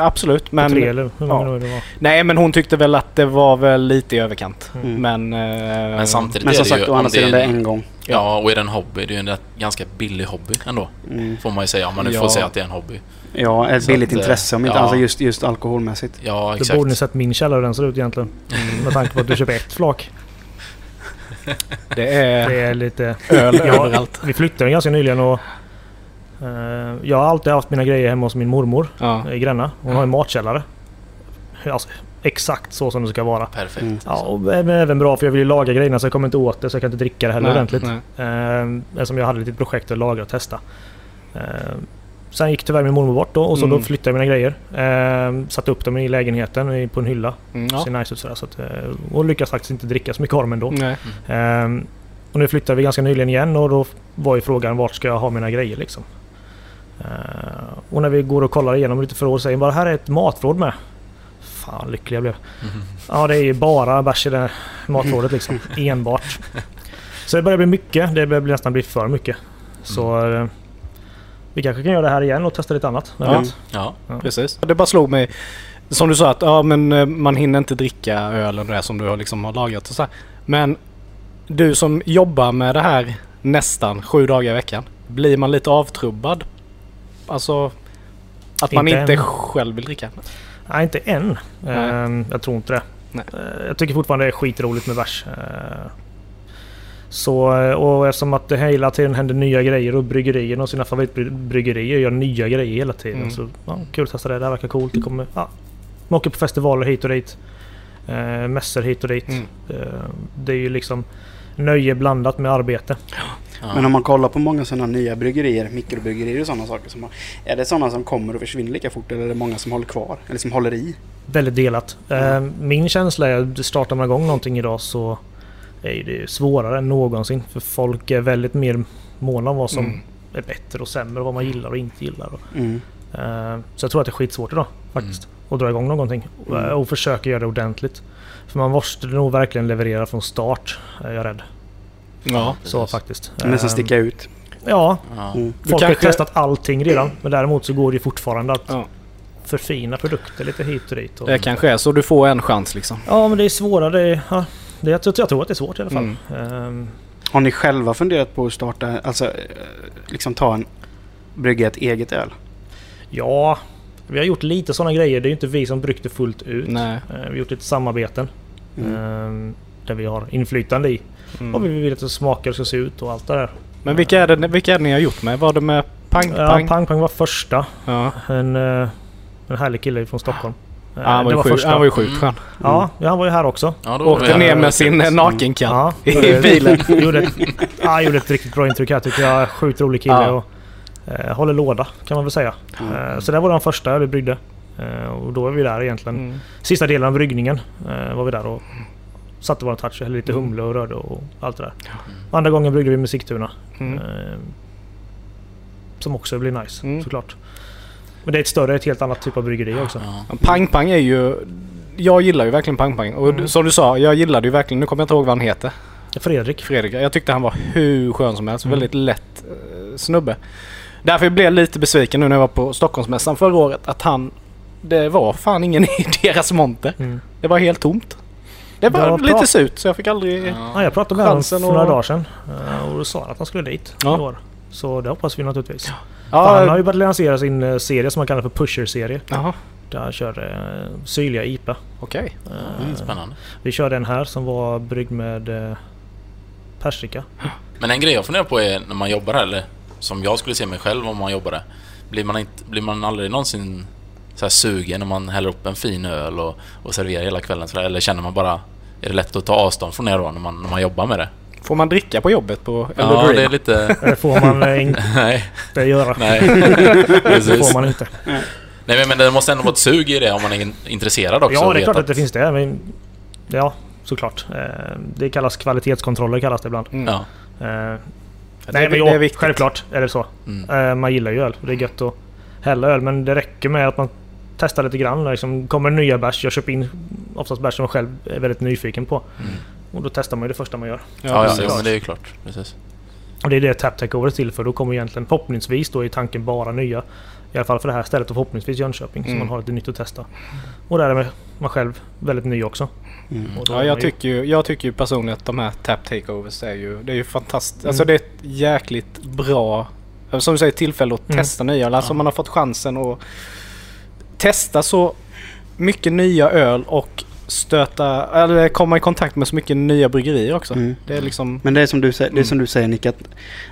absolut. På Men, tre eller hur många ja. det var. nej, men hon tyckte väl att det var väl lite i överkant. Mm. Men... eh, Men samtidigt Men är som det sagt, ju... å andra är sidan det är en- gång. Ja, och är det en hobby, det är ju en ganska billig hobby ändå. Mm. Får man ju säga, om man nu Ja. får säga att det är en hobby. Ja, ett billigt att, eh, intresse om inte ja. alltså just, just alkoholmässigt. Ja, Då exakt. borde ni sett min källare hur den ser ut egentligen. Med tanke på att du köper ett flak. Det är Det är lite... öl Ja. överallt. Vi flyttade ganska nyligen och... eh, jag har alltid haft mina grejer hemma hos min mormor Ja. i Gränna. Hon har en matkällare. Alltså, exakt så som det ska vara. Perfekt. Mm. Ja, och även bra för jag vill ju laga grejerna så jag kommer inte åt det så jag kan inte dricka det heller Nej, ordentligt. nej. Eh, eftersom jag hade ett litet projekt att lagra och testa. Eh, sen gick tyvärr min mormor bort då och så Mm. då flyttade jag mina grejer. Eh, satte upp dem i lägenheten i- på en hylla. Mm, Ser ja. nice ut sådär. Så att, eh, och lyckas faktiskt inte dricka så mycket av dem ändå. Nej. Ehm, och nu flyttade vi ganska nyligen igen och då var ju frågan vart ska jag ha mina grejer liksom. Ehm, och när vi går och kollar igenom lite förråd säger bara här är ett matförråd med. Fan lycklig jag blev. Mhm. Ja det är ju bara bärs i det här matförrådet liksom. Enbart. Så det börjar bli mycket. Det börjar nästan bli för mycket. Så eh, vi kanske kan göra det här igen och testa lite annat. Ja. vet? Ja. Precis. Det bara slog mig. Som du sa att ja, men eh, man hinner inte dricka ölen och det som du har liksom har lagrat och så här. Men du som jobbar med det här nästan sju dagar i veckan. Blir man lite avtrubbad? Alltså att man Inte inte än. själv vill dricka? Nej, inte än. Nej. Ehm, jag tror inte det. Nej. Eh, jag tycker fortfarande det är skitroligt med bärs. Eh, så, eh, och eftersom att det hela tiden händer nya grejer och bryggerierna och sina favoritbryggerier gör nya grejer hela tiden. Mm. Så ja, kul att testa det. Det här verkar coolt. Det kommer, ja, man åker på festivaler hit och dit. Eh, mässor hit och dit. Mm. Eh, det är ju liksom nöje blandat med arbete. Ja. Men om man kollar på många sådana nya bryggerier, mikrobryggerier och sådana saker. Som har, är det sådana som kommer och försvinner lika fort eller är det många som håller kvar? Eller som håller i? Väldigt delat. Eh, min känsla är att startar man igång någonting idag så är det svårare än någonsin. För folk är väldigt mer måna om vad som Mm. är bättre och sämre och vad man gillar och inte gillar. Mm. Eh, så jag tror att det är skitsvårt idag faktiskt. Att dra igång någonting. Och, Mm. och försöka göra det ordentligt. För man måste nog verkligen leverera från start, är jag rädd. Ja, Så precis. faktiskt. Nästan Eh, sticka ut. Ja, Ja. Mm. folk kanske- har testat allting redan. Men däremot så går det fortfarande att Ja. förfina produkter lite hit och dit. Och, Det kanske är så du får en chans liksom. Ja, men det är svårare. Det är, ja, det, jag, tror- jag tror att det är svårt i alla fall. Mm. Ehm, Har ni själva funderat på att starta, alltså liksom ta en, brygga ett eget öl? ja, vi har gjort lite sådana grejer. Det är ju inte vi som bryggt det fullt ut. Nej. Eh, vi har gjort lite samarbeten. Mm. ehm, där vi har inflytande i. Mm. Och vi vill att det smakar ska se ut och allt det där. Men vilka är, det, vilka är det ni har gjort med? Var det med Pang Ja, Pang? Pang Pang var första. Ja. En, eh, en härlig kille från Stockholm. Ja, han, var det ju sjuk, han var ju sjukt Mm. skön. Ja, ja, han var ju här också. Ja, var Åkte ner med sin eh, nakenkatt Ja, i bilen. gjorde, ett, ja, gjorde ett riktigt bra intryck här tycker jag. Sjukt rolig kille Ja. och eh, håller låda kan man väl säga. Mm. Eh, så det var den första vi bryggde. Eh, och då är vi där egentligen. Mm. Sista delen av bryggningen var vi där och satte vår touch. Hällde lite humle och rörde och allt det där. Andra gången bryggde vi med Sigtuna. Mm. Eh, som också blir nice Mm. såklart. Men det är ett större, ett helt annat typ av bryggeri också. Ja. Pang Pang är ju... Jag gillar ju verkligen Pang Pang. Och Mm. som du sa, jag gillade ju verkligen... Nu kommer jag inte ihåg vad han heter. Fredrik. Fredrik. Jag tyckte han var hur skön som helst. Mm. Väldigt lätt eh, snubbe. Därför blev jag lite besviken nu när jag var på Stockholmsmässan förra året. Att han... Det var fan ingen i deras monter. Mm. Det var helt tomt. Det var Ja, lite surt så jag fick aldrig... Ja. Ja, jag pratade med honom för några och- dagar sedan eh, och då sa han att han skulle dit Ja. i år. Så det hoppas vi naturligtvis. Ja, För Han har ju börjat lansera sin eh, serie som han kallar för Pusher-serie. Jaha, Där han kör eh, syrliga IPA. okej. Eh, Mm, spännande. Vi körde en här som var bryggd med eh, persika. Men en grej jag funderar på är när man jobbar här, eller som jag skulle se mig själv om man jobbade. Blir man, inte, blir man aldrig någonsin så här sugen när man häller upp en fin öl och, och serverar hela kvällen? Så där, eller känner man bara... Är det lätt att ta avstånd från det då när man, när man jobbar med det? Får man dricka på jobbet på Ja, Elder det är Dream? lite... Det får man eh, inte nej, göra. nej. Det Precis. får man inte. Nej, men det måste ändå vara ett sug i det om man är in- intresserad också. Ja, det är klart att det finns det. Men, ja, såklart. Eh, Det kallas kvalitetskontroller kallas det ibland. Mm. Ja. Eh, det, Nej, men det är viktigt. självklart är det så. Mm. Man gillar ju öl och det är gött att hälla öl. Men det räcker med att man testar lite grann. Liksom, kommer det nya bärs, jag köper in oftast bärs som jag själv är väldigt nyfiken på. Mm. Och då testar man ju det första man gör. Ja, ja, jo, men det är ju klart. Precis. Och det är det Tap Takeover är till för. Då kommer egentligen förhoppningsvis då i tanken bara nya. I alla fall för det här stället och förhoppningsvis Jönköping. Så Mm. man har lite nytt att testa. Och där är man själv väldigt ny också. Mm. Ja, jag ju- tycker, ju, jag tycker ju personligen att de här tap takeovers är ju, det är ju fantastiskt. Mm. Alltså det är ett jäkligt bra, som du säger, tillfälle att Mm. testa nya. Alltså Ja. man har fått chansen att testa så mycket nya öl och stöta, eller komma i kontakt med så mycket nya bryggerier också. Mm. Det är liksom... Men det är som du, det är Mm. som du säger Nick, att,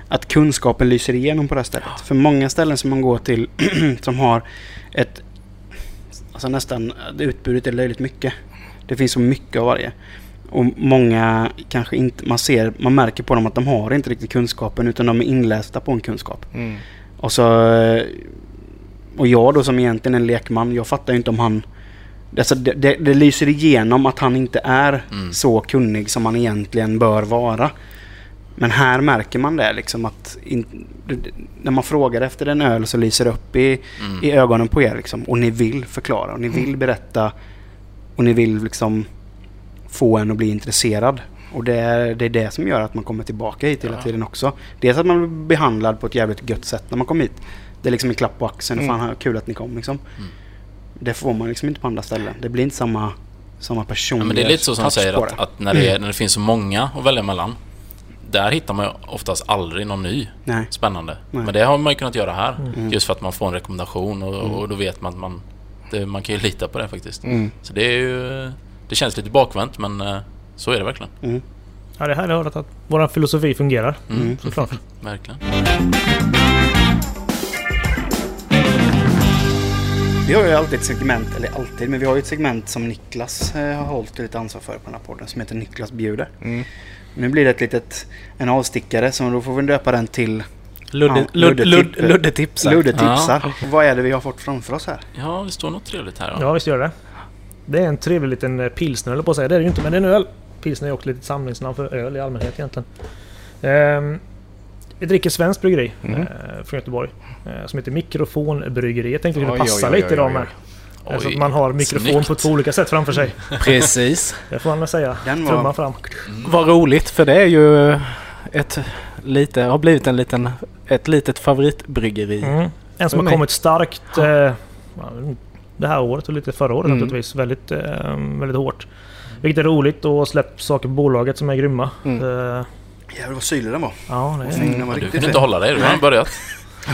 att kunskapen lyser igenom på det här stället. För många ställen som man går till som har ett... Alltså nästan, utbudet är löjligt mycket. Det finns så mycket av varje. Och många kanske inte, man ser, man märker på dem att de har inte riktigt kunskapen utan de är inlästa på en kunskap. Mm. Och så... Och jag då som egentligen är en lekman, jag fattar ju inte om han... Alltså det, det, det lyser igenom att han inte är Mm. så kunnig som han egentligen bör vara. Men här märker man det liksom att in, när man frågar efter en öl så lyser det upp i, Mm. i ögonen på er liksom. Och ni vill förklara och ni vill berätta. Och ni vill liksom få en att bli intresserad. Och det är, det är det som gör att man kommer tillbaka hit hela Ja. tiden också. Dels att man blir behandlad på ett jävligt gött sätt när man kommer hit. Det är liksom en klapp på axeln. Mm. Fan, kul att ni kom liksom. Mm. Det får man liksom inte på andra ställen. Det blir inte samma, samma personliga Ja, men det är lite så som touch säger att, att när, det är, när det finns så många att välja mellan Där hittar man oftast aldrig någon ny Nej. spännande. Nej. Men det har man ju kunnat göra här. Mm. Just för att man får en rekommendation och, Mm. och då vet man att man... Det, man kan ju lita på det faktiskt. Mm. Så det är ju... Det känns lite bakvänt men eh, så är det verkligen. Mm. Ja, det här är hört att vår filosofi fungerar. Mm. Mm. Såklart. Verkligen. Vi har ju alltid ett segment, eller alltid, men vi har ju ett segment som Niklas eh, har hållit lite ansvar för på den här podden som heter Niklas bjuder. Mm. Nu blir det ett litet, en avstickare så då får vi döpa den till Ludde, Ja, Ludd, Ludde Ludd, tipp- Ludde tipsar. Ludde tipsar. Vad är det vi har fått framför oss här? Ja, det står något trevligt här. Ja. Ja, visst gör det. Det är en trevlig liten eh, pilsner, eller på att säga. Det är det ju inte, men det är en öl. Pilsner är också lite samlingsnamn för öl i allmänhet egentligen. Ehm, vi dricker svenskt bryggeri Mm. eh, från Göteborg. Eh, som heter Mikrofonbryggeri. Jag tänkte det Oj, skulle passa oj, lite idag med. oj. Eh, Så att man har mikrofon snyggt. på två olika sätt framför sig. Precis. Det får man väl säga. Den var- Trumman fram. Vad roligt för det är ju ett lite, har blivit en liten, ett litet favoritbryggeri. Mm. En som har mig. kommit starkt eh, det här året och lite förra året Mm. naturligtvis. Väldigt, eh, väldigt hårt. Vilket är roligt och släppt saker på bolaget som är grymma. Mm. Eh, Jävlar vad syrlig den var. ja, det är, den var. Du fin. inte hålla dig, du har börjat.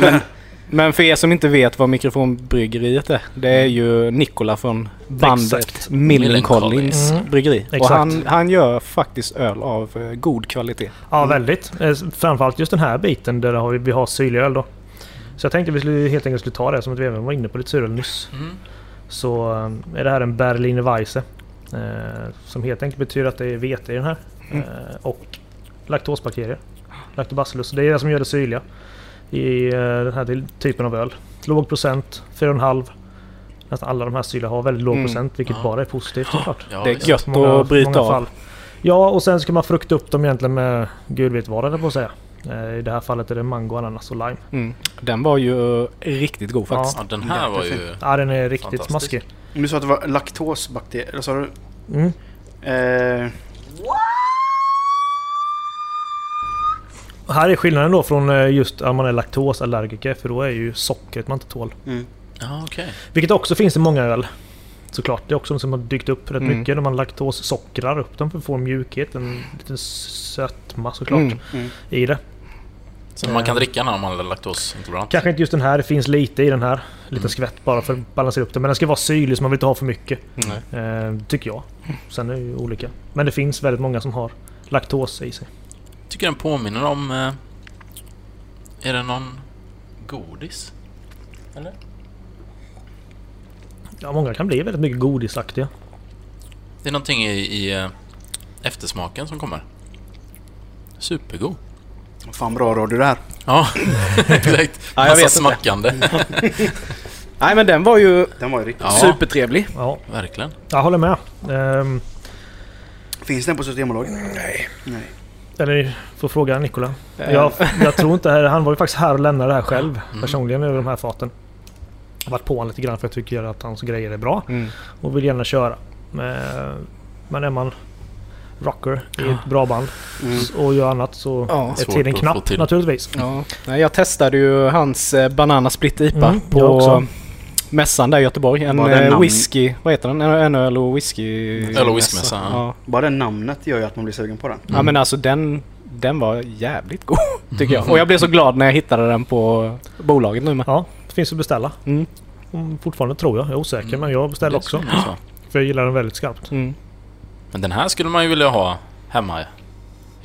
Men för er som inte vet vad mikrofonbryggeriet är. Det är ju Nikola från bandet Exakt. Millencolins Mm. bryggeri. Och Exakt. han, han gör faktiskt öl av eh, god kvalitet. Ja, Mm. väldigt. Eh, Framförallt just den här biten där har vi, vi har syrlig öl då. Så jag tänkte vi skulle, helt enkelt skulle ta det som att vi även var inne på lite suröl nyss. Mm. Så eh, är det här en Berliner Weisse. Eh, som helt enkelt betyder att det är vete i den här. Mm. Eh, och laktosbakterier. Lactobacillus. Det är det som gör det syrliga. I eh, den här typen av öl. Låg procent, 4,5. Nästan alla de här syrliga har väldigt låg Mm. procent vilket Ja. bara är positivt såklart. Ja, det är gött Många- att bryta många av. fall. Ja, och sen ska man frukta upp dem egentligen med gud vet vad det på att säga. Eh, I det här fallet är det mango, ananas och lime. Mm. Den var ju riktigt god faktiskt. Ja, den här var ju... Ja, den är riktigt smaskig. Du sa att det var laktosbakterier, eller sa du? Mm. Eh, Här är skillnaden då från eh, just att man är laktosallergiker för då är ju sockret man inte tål. Mm. Ja, okej. Vilket också finns i många öl. Såklart. Det är också något som har dykt upp rätt Mm. mycket när man laktossockrar upp dem för att få mjukhet. En liten sötma såklart Mm. Mm. i det. Så man kan dricka den om man är laktosintolerant? Kanske inte just den här. Det finns lite i den här. Lite Mm. skvätt bara för att balansera upp det. Men den ska vara syrlig så man vill inte ha för mycket. Nej. Eh, tycker jag. Sen är det ju olika. Men det finns väldigt många som har laktos i sig. Tycker den påminner om... Eh, är det någon godis? Eller? Ja, många kan bli väldigt mycket godisaktiga. Det är någonting i, i eh, eftersmaken som kommer. Supergod. Fan bra radio det här. Ja, exakt. Ja, jag Massa vet inte. smackande. Nej men den var ju Den var ju riktigt... Ja. supertrevlig. Ja, Verkligen. jag håller med. Ehm, Finns den på Systembolaget? Nej. Nej. Eller får fråga Nikola. Eh, Jag, jag tror inte... Han var ju faktiskt här och lämnade det här själv. Mm. Personligen över de här faten. Jag har varit på honom lite grann för jag tycker att hans grejer är bra. Mm. Och vill gärna köra. Men, men är man rocker i ett bra band Mm. och gör annat så Ja. är tiden knapp till. naturligtvis. Ja. Nej, jag testade ju hans eh, Banana Split IPA Mm, på också. Mässan där i Göteborg. En eh, namn- whisky, vad heter den? En öl och whisky... Öl och whiskymässa, ja. Ja. Bara det namnet gör ju att man blir sugen på den. ja men alltså den, den var jävligt god tycker jag. Och jag blev så glad när jag hittade den på bolaget nu med. Ja, det finns att beställa. Mm. Mm, Fortfarande tror jag. Jag är osäker Mm. men jag beställer också. För jag gillar den väldigt skarpt. Mm. Men den här skulle man ju vilja ha hemma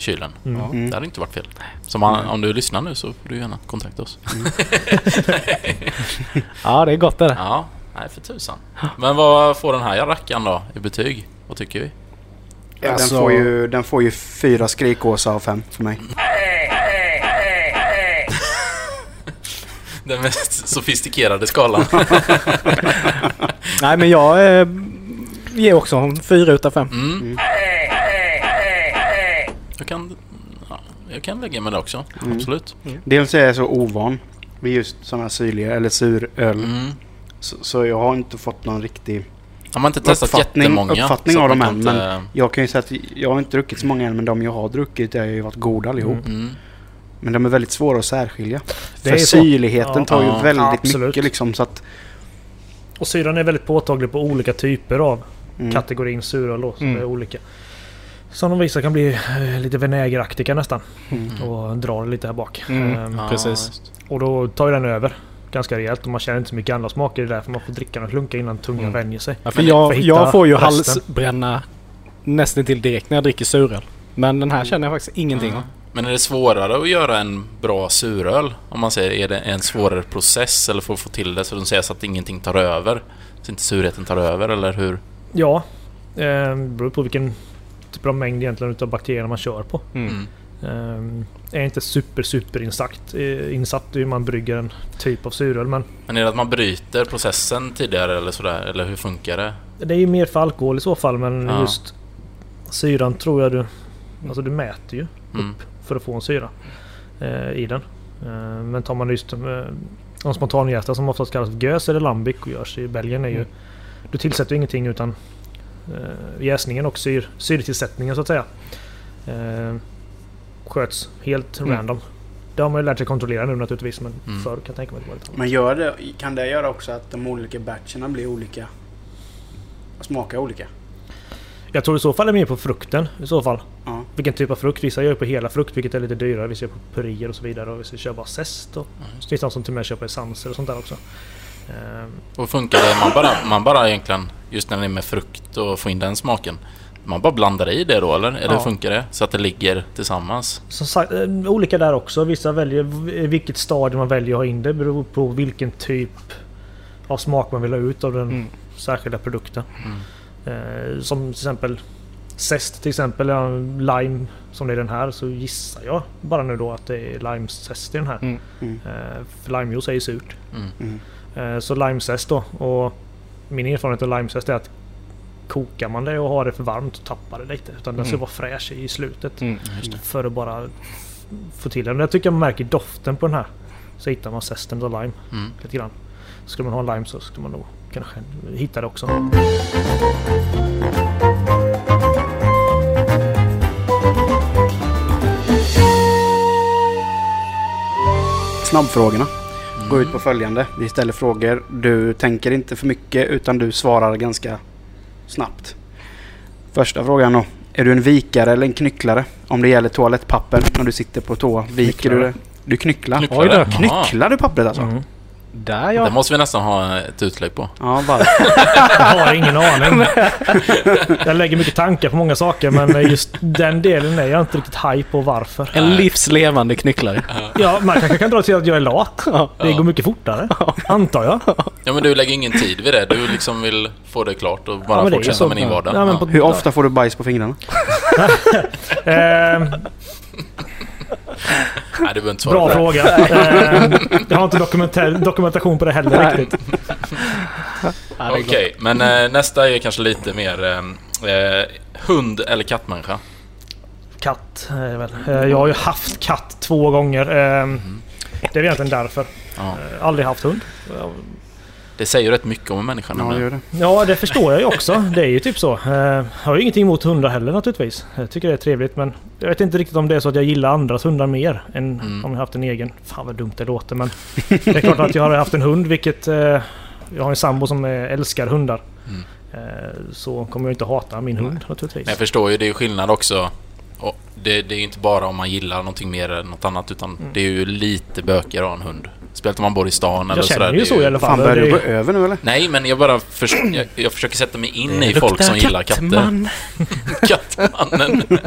kylen. Mm. Mm. Det hade inte varit fel. Så man, om du lyssnar nu så får du gärna kontakta oss. Ja det är gott det där. Ja, nej för tusan. Men vad får den här rackaren då i betyg? Vad tycker vi? Ja, Alltså- den, får ju, den får ju fyra skrikåsar av fem för mig. Den mest sofistikerade skalan. Nej men jag eh, ger också en fyra utav fem. Mm. Jag kan, ja, jag kan lägga med det också. Mm. Absolut. Dels är jag så ovan vid just sådana här syrliga eller suröl. Mm. Så, så jag har inte fått någon riktig... Jag har inte testat Uppfattning- jättemånga. uppfattning av dem än, inte- Jag kan ju säga att jag har inte druckit så många än men de jag har druckit har ju varit goda allihop. Mm. Mm. Men de är väldigt svåra att särskilja. Det För syrligheten Ja. tar ju Ja, väldigt absolut. mycket liksom så att... Och syran är väldigt påtaglig på olika typer av Mm. kategorin suröl då, som Mm. är olika. Som de vissa kan bli eh, lite vinägeraktiga nästan. Mm. Och drar lite här bak. Mm. Ehm, Ja, Precis. Och då tar ju den över ganska rejält och man känner inte så mycket andra smaker. Det är därför man får dricka några klunkar innan tungan Mm. vänjer sig. Ja, för jag, för jag får ju resten. halsbränna nästan till direkt när jag dricker suröl. Men den här känner jag faktiskt ingenting av. Men är det svårare att göra en bra suröl? Om man säger, är det en svårare process eller för att få till det så de säger så att ingenting tar över? Så inte surheten tar över eller hur? Ja, eh, beror på vilken av mängd egentligen utav bakterier man kör på. Mm. Um, är inte super super insatt, eh, insatt i hur man brygger en typ av suröl men Men är det att man bryter processen tidigare eller sådär? Eller hur funkar det? det är ju mer för alkohol i så fall men Ja. just syran tror jag du... Alltså du mäter ju Mm. för att få en syra eh, i den. Eh, men tar man just eh, de spontanjästa som oftast kallas för gös eller lambic och görs i Belgien är ju... Mm. Du tillsätter ju ingenting utan eh, jäsningen och syr, syretillsättningen så att säga. Eh, sköts helt Mm. random. Det har man ju lärt sig kontrollera nu naturligtvis men Mm. förr kan jag tänka mig att det var lite Men gör det, kan det göra också att de olika batcherna blir olika? Smakar olika? Jag tror i så fall är mer på frukten i så fall. Ja. Vilken typ av frukt? Vissa gör på hela frukt vilket är lite dyrare. Vissa gör på puriner och så vidare. Och vissa kör bara zest. Och Ja, just det finns de som till och med köper essenser och sånt där också. Ehm, Och funkar det? Man bara, man bara egentligen, just när det är med frukt och få in den smaken. Man bara blandar i det då eller? Eller Ja. hur funkar det? Så att det ligger tillsammans? Som sagt, eh, olika där också. Vissa väljer vilket stadie man väljer att ha in det beror på vilken typ av smak man vill ha ut av den Mm. särskilda produkten. Mm. Eh, som till exempel Zest till exempel, lime som det är den här så gissar jag bara nu då att det är limezest i den här. Mm. Mm. För limejuice är ju surt. Mm. Eh, så limezest då. Och min erfarenhet av limezest är att kokar man det och har det för varmt så tappar det lite. Utan den ska Mm. vara fräsch i slutet. Mm. För att bara få till den. Jag tycker man märker doften på den här. Så hittar man zesten och lime Mm. lite grann. Skulle man ha en lime så skulle man nog kanske hitta det också. snabbfrågorna. Går ut på följande. Vi ställer frågor. Du tänker inte för mycket utan du svarar ganska snabbt. Första frågan då. Är du en vikare eller en knycklare? Om det gäller toalettpapper när du sitter på toa. Viker du det? Du knycklar? Oj då. Knycklar du pappret alltså? Mm. Där Det ja. måste vi nästan ha ett utlägg på. Ja, varför? Jag har ingen aning. Jag lägger mycket tankar på många saker men just den delen är jag inte riktigt haj på varför. En livslevande knycklare. Ja, man kanske kan dra till att jag är lat. Det går mycket fortare. Antar jag. Ja men du lägger ingen tid vid det. Du liksom vill få det klart och bara Ja, det fortsätta så. med din vardag. Ja, men Ja. på- Hur ofta får du bajs på fingrarna? Nej, behöver inte bra det. fråga. Ehm, jag har inte dokumenta- dokumentation på det heller Nej. riktigt. Det Okej, men eh, nästa är kanske lite mer eh, eh, hund eller kattmänniska. Katt är det väl. Eh, Jag har ju haft katt två gånger. Ehm, Det är egentligen därför. Ja. Eh, Aldrig haft hund. Det säger ju rätt mycket om en människa. Ja, gör det. Ja, det förstår jag ju också. Det är ju typ så. Eh, Jag har ju ingenting emot hundar heller naturligtvis. Jag tycker det är trevligt men jag vet inte riktigt om det är så att jag gillar andras hundar mer än Mm. om jag haft en egen. Fan vad dumt det låter men det är klart att jag har haft en hund vilket eh, jag har en sambo som eh, älskar hundar. Mm. Eh, Så kommer jag inte hata min hund naturligtvis. Men jag förstår ju, det är ju skillnad också. Det, det är ju inte bara om man gillar någonting mer än något annat utan det är ju lite bökigare att ha en hund. Speciellt om man bor i stan eller jag sådär. känner det ju är så i alla fall. Fan, börjar du gå över nu eller? Nej, men jag bara förs jag, jag försöker sätta mig in i folk som gillar katter. kattman. Kattmannen. Nej,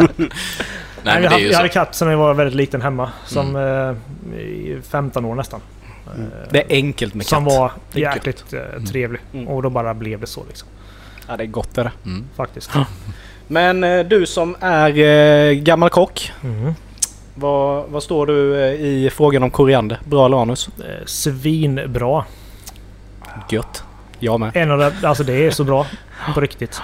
Nej, men jag, det är hade, ju jag så. hade katt sen jag var väldigt liten hemma. Som eh, i 15 år nästan. Eh, Det är enkelt med katt. som var jäkligt eh, trevlig. Mm. Och då bara blev det så liksom. Ja, det är gott det. Mm. Faktiskt. Men eh, du som är eh, gammal kock. Vad, vad står du eh, i frågan om koriander? Bra eller anus? Eh, svinbra. Gött. Jag med. En av de, alltså det är så bra. På riktigt.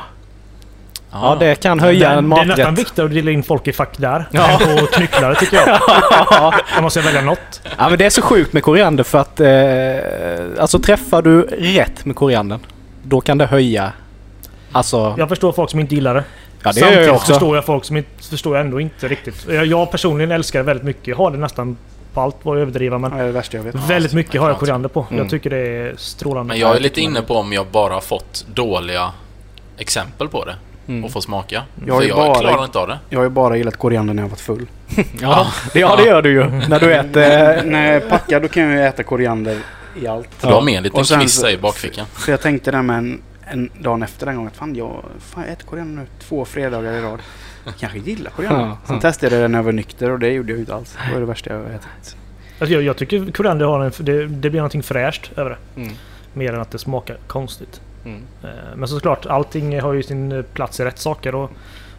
Ja, det kan höja det, en det är nästan maträtt. viktigare att dela in folk i fack där. Ja. än på knycklare tycker jag. Jag måste välja något. Ja, men det är så sjukt med koriander för att... Eh, alltså träffar du rätt med koriandern, då kan det höja... Alltså... Jag förstår folk som inte gillar det. Ja, det Samtidigt jag också. förstår jag folk som inte förstår jag ändå inte riktigt. Jag, jag personligen älskar det väldigt mycket. Jag har det nästan på allt vad jag överdriver men Ja, det är det värsta jag vet. väldigt mycket har jag koriander på. Mm. Jag tycker det är strålande. Men jag är lite inne på om jag bara har fått dåliga exempel på det. Mm. Och få smaka. Jag har För jag bara- klarar inte av det. Jag har ju bara gillat koriander när jag varit full. Ja, det, ja, det gör du ju. När du äter... när jag är packad då kan jag ju äta koriander i allt. Du har med en liten så- i bakfickan. Så jag tänkte där med en, en dagen efter den gången att fan jag, fan jag äter koriander nu två fredagar i rad. Jag kanske gillar koriander. Ja, Sen ja. testade jag det när jag var nykter och det gjorde jag ju inte alls. Det var det värsta jag ätit. Alltså jag, jag tycker koriander har en... Det, det blir någonting fräscht över det. Mm. Mer än att det smakar konstigt. Mm. Eh, Men såklart, allting har ju sin eh, plats i rätt saker. Och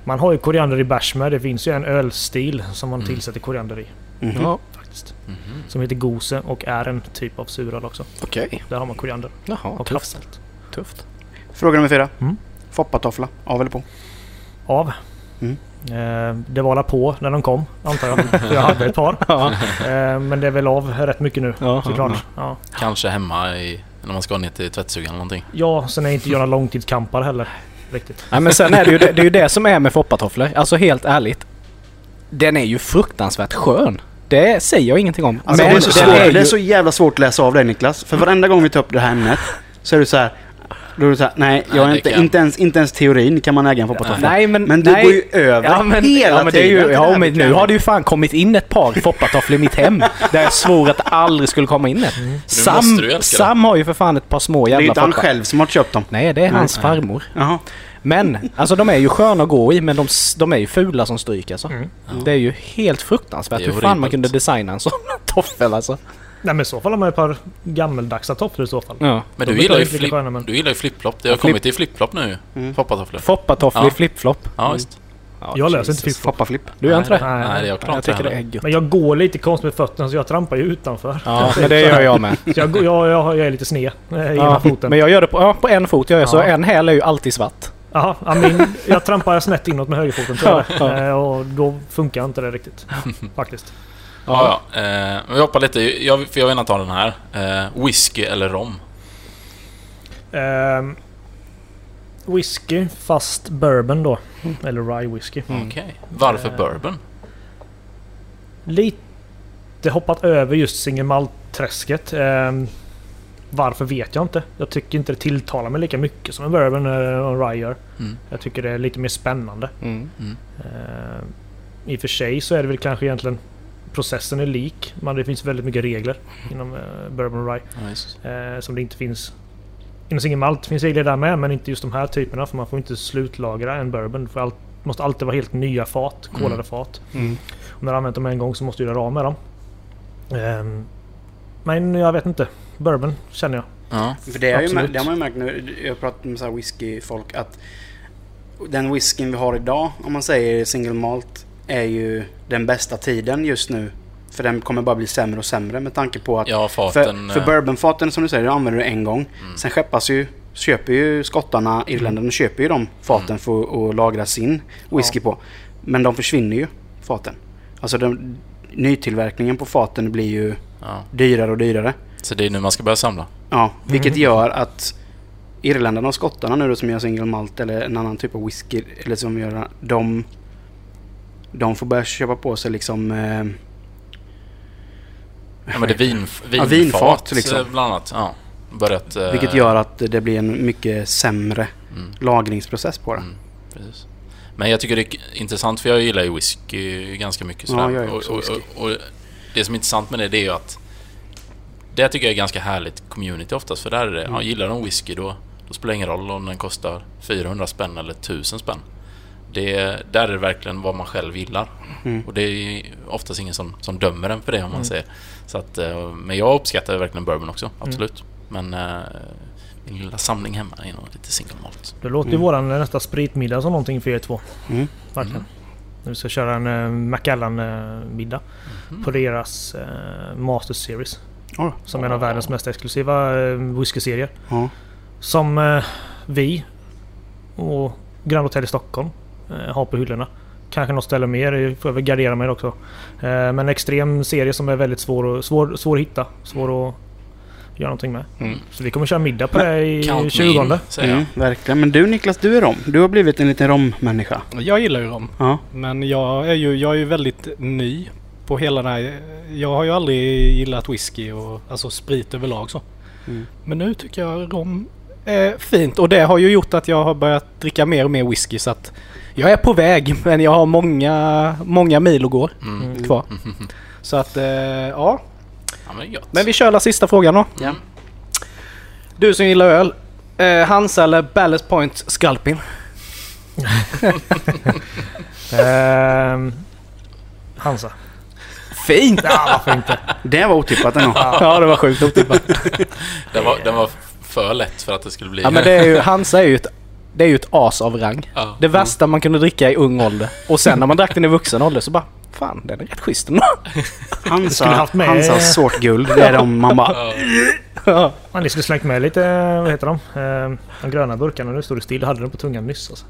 man har ju koriander i bärs med. Det finns ju en ölstil som man Mm. tillsätter koriander i. Mhm. Ja, Faktiskt. Mhm. Som heter gose och är en typ av suröl också. okej. Där har man koriander Jaha, och tufft. tufft. Fråga nummer fyra. Mm. Foppatoffla, av eller på? Av. Mm. Eh, det var alla på när de kom, antar jag. För jag hade ett par. Ja. Eh, men det är väl av rätt mycket nu, Ja, såklart. Ja. Kanske hemma i, när man ska ner till tvättstugan eller någonting. ja, sen är inte jag några långtidskampare heller. Riktigt. Nej, men sen är det ju det, det är ju det som är med foppatofflor. Alltså helt ärligt. Den är ju fruktansvärt skön. Det säger jag ingenting om. Alltså, men det, är så svårt, är det är ju... så jävla svårt att läsa av dig Niklas. För varenda gång vi tar upp det här ämnet så är du så här. Då är du så här, nej, jag Nej, är det inte, kan- inte, ens, inte ens teorin kan man äga en foppatoffla. Nej men... Men du nej. går ju över Ja men, hela ja, men det är tiden ju, det ja, men nu har det ju fan kommit in ett par foppatofflor i mitt hem. Där jag svor att det aldrig skulle komma in ett. Sam, ju älska Sam har ju för fan ett par små Det är ju jävla inte han själv som har köpt dem. Nej, det är hans Nej. farmor. Jaha. Men, alltså de är ju sköna att gå i, men de, de är ju fula som stryk alltså. Mm. Det är ju helt fruktansvärt Det är hur fan man kunde designa en sån toffel alltså. Nej men i så fall har man ett par gammaldagsa tofflor i så fall. Ja. Men du gillar ju, flip, sköna, men- du gillar ju flip-flop. Det har flip- kommit i flip-flop nu Mm. Foppatofflor. Foppatofflor Ja. i flip-flop. Ja, visst. Ja, Jag löser inte flip-flop. Foppaflipp. Du gör inte det? Nej, Nej, jag Jag tycker det är gött. Men jag går lite konstigt med fötterna så jag trampar ju utanför. Ja, men det gör jag med. Så jag, går- jag, jag, jag är lite sned eh, i ena Ja, foten. men jag gör det på, ja, på en fot. Jag gör så. Ja. En häl är ju alltid svart. Jaha, ja, min, jag trampar snett inåt med högerfoten tror jag. Ja, Eh, Och då funkar inte det riktigt. Faktiskt. Ja, ja. Eh, vi hoppar lite. Jag, för jag vill gärna ta den här. Eh, whisky eller rom? Ehm, whisky fast bourbon då. Eller rye whisky. Mm. Okej. Varför Eh. bourbon? Lite hoppat över just single malt-träsket. Ehm, varför vet jag inte. Jag tycker inte det tilltalar mig lika mycket som en bourbon eller en rye gör. Mm. Jag tycker det är lite mer spännande. Mm. Ehm, I och för sig så är det väl kanske egentligen processen är lik. Men det finns väldigt mycket regler inom eh, bourbon och rye. Ja. Eh, som det inte finns inom single malt. finns regler där med men inte just de här typerna för man får inte slutlagra en bourbon. För allt måste alltid vara helt nya fat, kolade Mm. fat. Mm. Om du har använt dem en gång så måste du göra av med dem. Ehm, men jag vet inte. Bourbon känner jag. Ja. För det, har ju, det har man ju märkt nu. Jag har pratat med så här whiskyfolk att den whiskyn vi har idag, om man säger single malt, är ju den bästa tiden just nu. För den kommer bara bli sämre och sämre med tanke på att... ja, faten... för, för eh, bourbonfaten som du säger, de använder du en gång. Mm. Sen skeppas ju, köper ju skottarna, irländarna köper ju de faten Mm. för att lagra sin whisky på. Men de försvinner ju, faten. Alltså de, nytillverkningen på faten blir ju ja. dyrare och dyrare. Så det är nu man ska börja samla. Ja, vilket Mm. gör att irländarna och skottarna nu då som gör single malt eller en annan typ av whisky eller som gör de de får börja köpa på sig liksom eh, Ja, men det vin, Ja, vinfat, vinfat, liksom. eh, bland annat. Ja. Börjat... eh, vilket gör att det blir en mycket sämre Mm. lagringsprocess på det. Mm, precis. Men jag tycker det är intressant för jag gillar ju whisky ganska mycket. Ja, sådär. gör och, och, och, och det som är intressant med det, det är ju att det tycker jag är ganska härligt community oftast. För där är det, Mm. ja, gillar de whisky då, då spelar det ingen roll om den kostar 400 spänn eller 1000 spänn. Det, där är det verkligen vad man själv gillar. Mm. Och det är oftast ingen som, som dömer en för det om man Mm. säger. Så att, eh, men jag uppskattar verkligen bourbon också, absolut. Men eh, min lilla samling hemma är nog lite single malt. Det låter ju Mm. våran nästa spritmiddag som någonting för er två. Mm. Verkligen. Mm. När vi ska köra en uh, Macallan-middag Mhm. på deras uh, Master Series. Ja. Som är en av världens mest exklusiva uh, whisky-serier. Ja. Som eh, vi och Grand Hotel i Stockholm eh, har på hyllorna. Kanske något ställe mer, får jag väl gardera mig också. Eh, men en extrem serie som är väldigt svår, att- svår, svår att hitta. Svår att göra någonting med. Mm. Så vi kommer köra middag på det i Count me 20. in, säger jag. Mm, verkligen. Men du Niklas, du är rom. Du har blivit en liten rommänniska. Jag gillar ju dem. Ja. Men jag är ju, jag är ju väldigt ny på hela det här. Jag har ju aldrig gillat whisky och alltså sprit överlag så. Mm. Men nu tycker jag rom är fint och det har ju gjort att jag har börjat dricka mer och mer whisky så att jag är på väg men jag har många, många mil att gå Mm. Mm. kvar. Så att eh, ja. Ja, men. Men vi kör la sista frågan då. Ja. Du som gillar öl. Eh, Hansa eller Ballast Point Sculpin? Ehm, Hansa. Fint! Ja, varför inte? Det var otippat ändå. Ja det var sjukt otippat. Den var, den var för lätt för att det skulle bli... Ja men det är ju, Hansa är ju ett, det är ju ett as av rang. Ja. Det värsta man kunde dricka i ung ålder. Och sen när man drack den i vuxen ålder så bara Fan den är rätt schysst ändå. Hansa, haft med- Hansa svårt guld. Det är de man bara... Ja. Ja. Man skulle slängt med lite, vad heter de? Ehm, de gröna burkarna. Nu stod det still. Jag hade den på tungan nyss alltså.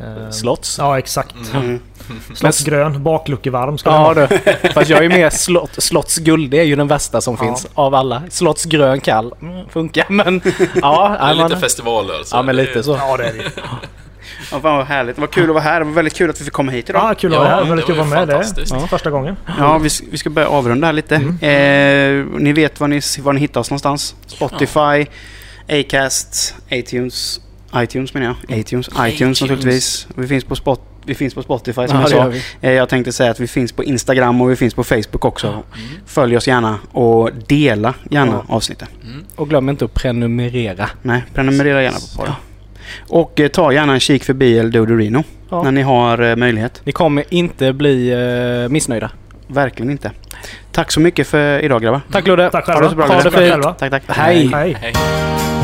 Ehm, Slotts. Ja exakt. Mm. Slottsgrön, bakluckevarm ska Ja vara. du. Fast jag är mer slott, Slotts guld. Det är ju den värsta som Ja. finns av alla. Slotts grön kall. Mm, funkar men... Ja, Det är nej, lite man, festivalöl. så ja men lite så. Ja det är det Ja, fan vad härligt. Det var kul att vara här. Det var väldigt kul att vi fick komma hit idag. Ja kul att Ja, vara här. det Väldigt var kul att vara med. Det fantastiskt. är första gången. Ja, vi, vi ska börja avrunda här lite. Eh, ni vet var ni, var ni hittar oss någonstans. Spotify, Acast, iTunes. iTunes menar jag. iTunes, iTunes, iTunes. naturligtvis. Vi finns på, spot, vi finns på Spotify som Ja, jag sa. Eh, jag tänkte säga att vi finns på Instagram och vi finns på Facebook också. Mm. Följ oss gärna och dela gärna Ja. avsnitten. Mm. Och glöm inte att prenumerera. Nej, prenumerera gärna på podden. Och eh, ta gärna en kik förbi El Dodorino Ja. när ni har eh, möjlighet. Ni kommer inte bli eh, missnöjda. Verkligen inte. Tack så mycket för idag grabbar. Tack Ludde. Tack Ha själva. det så bra, Ha det fint. Tack, tack. Hej. Hej. Hej.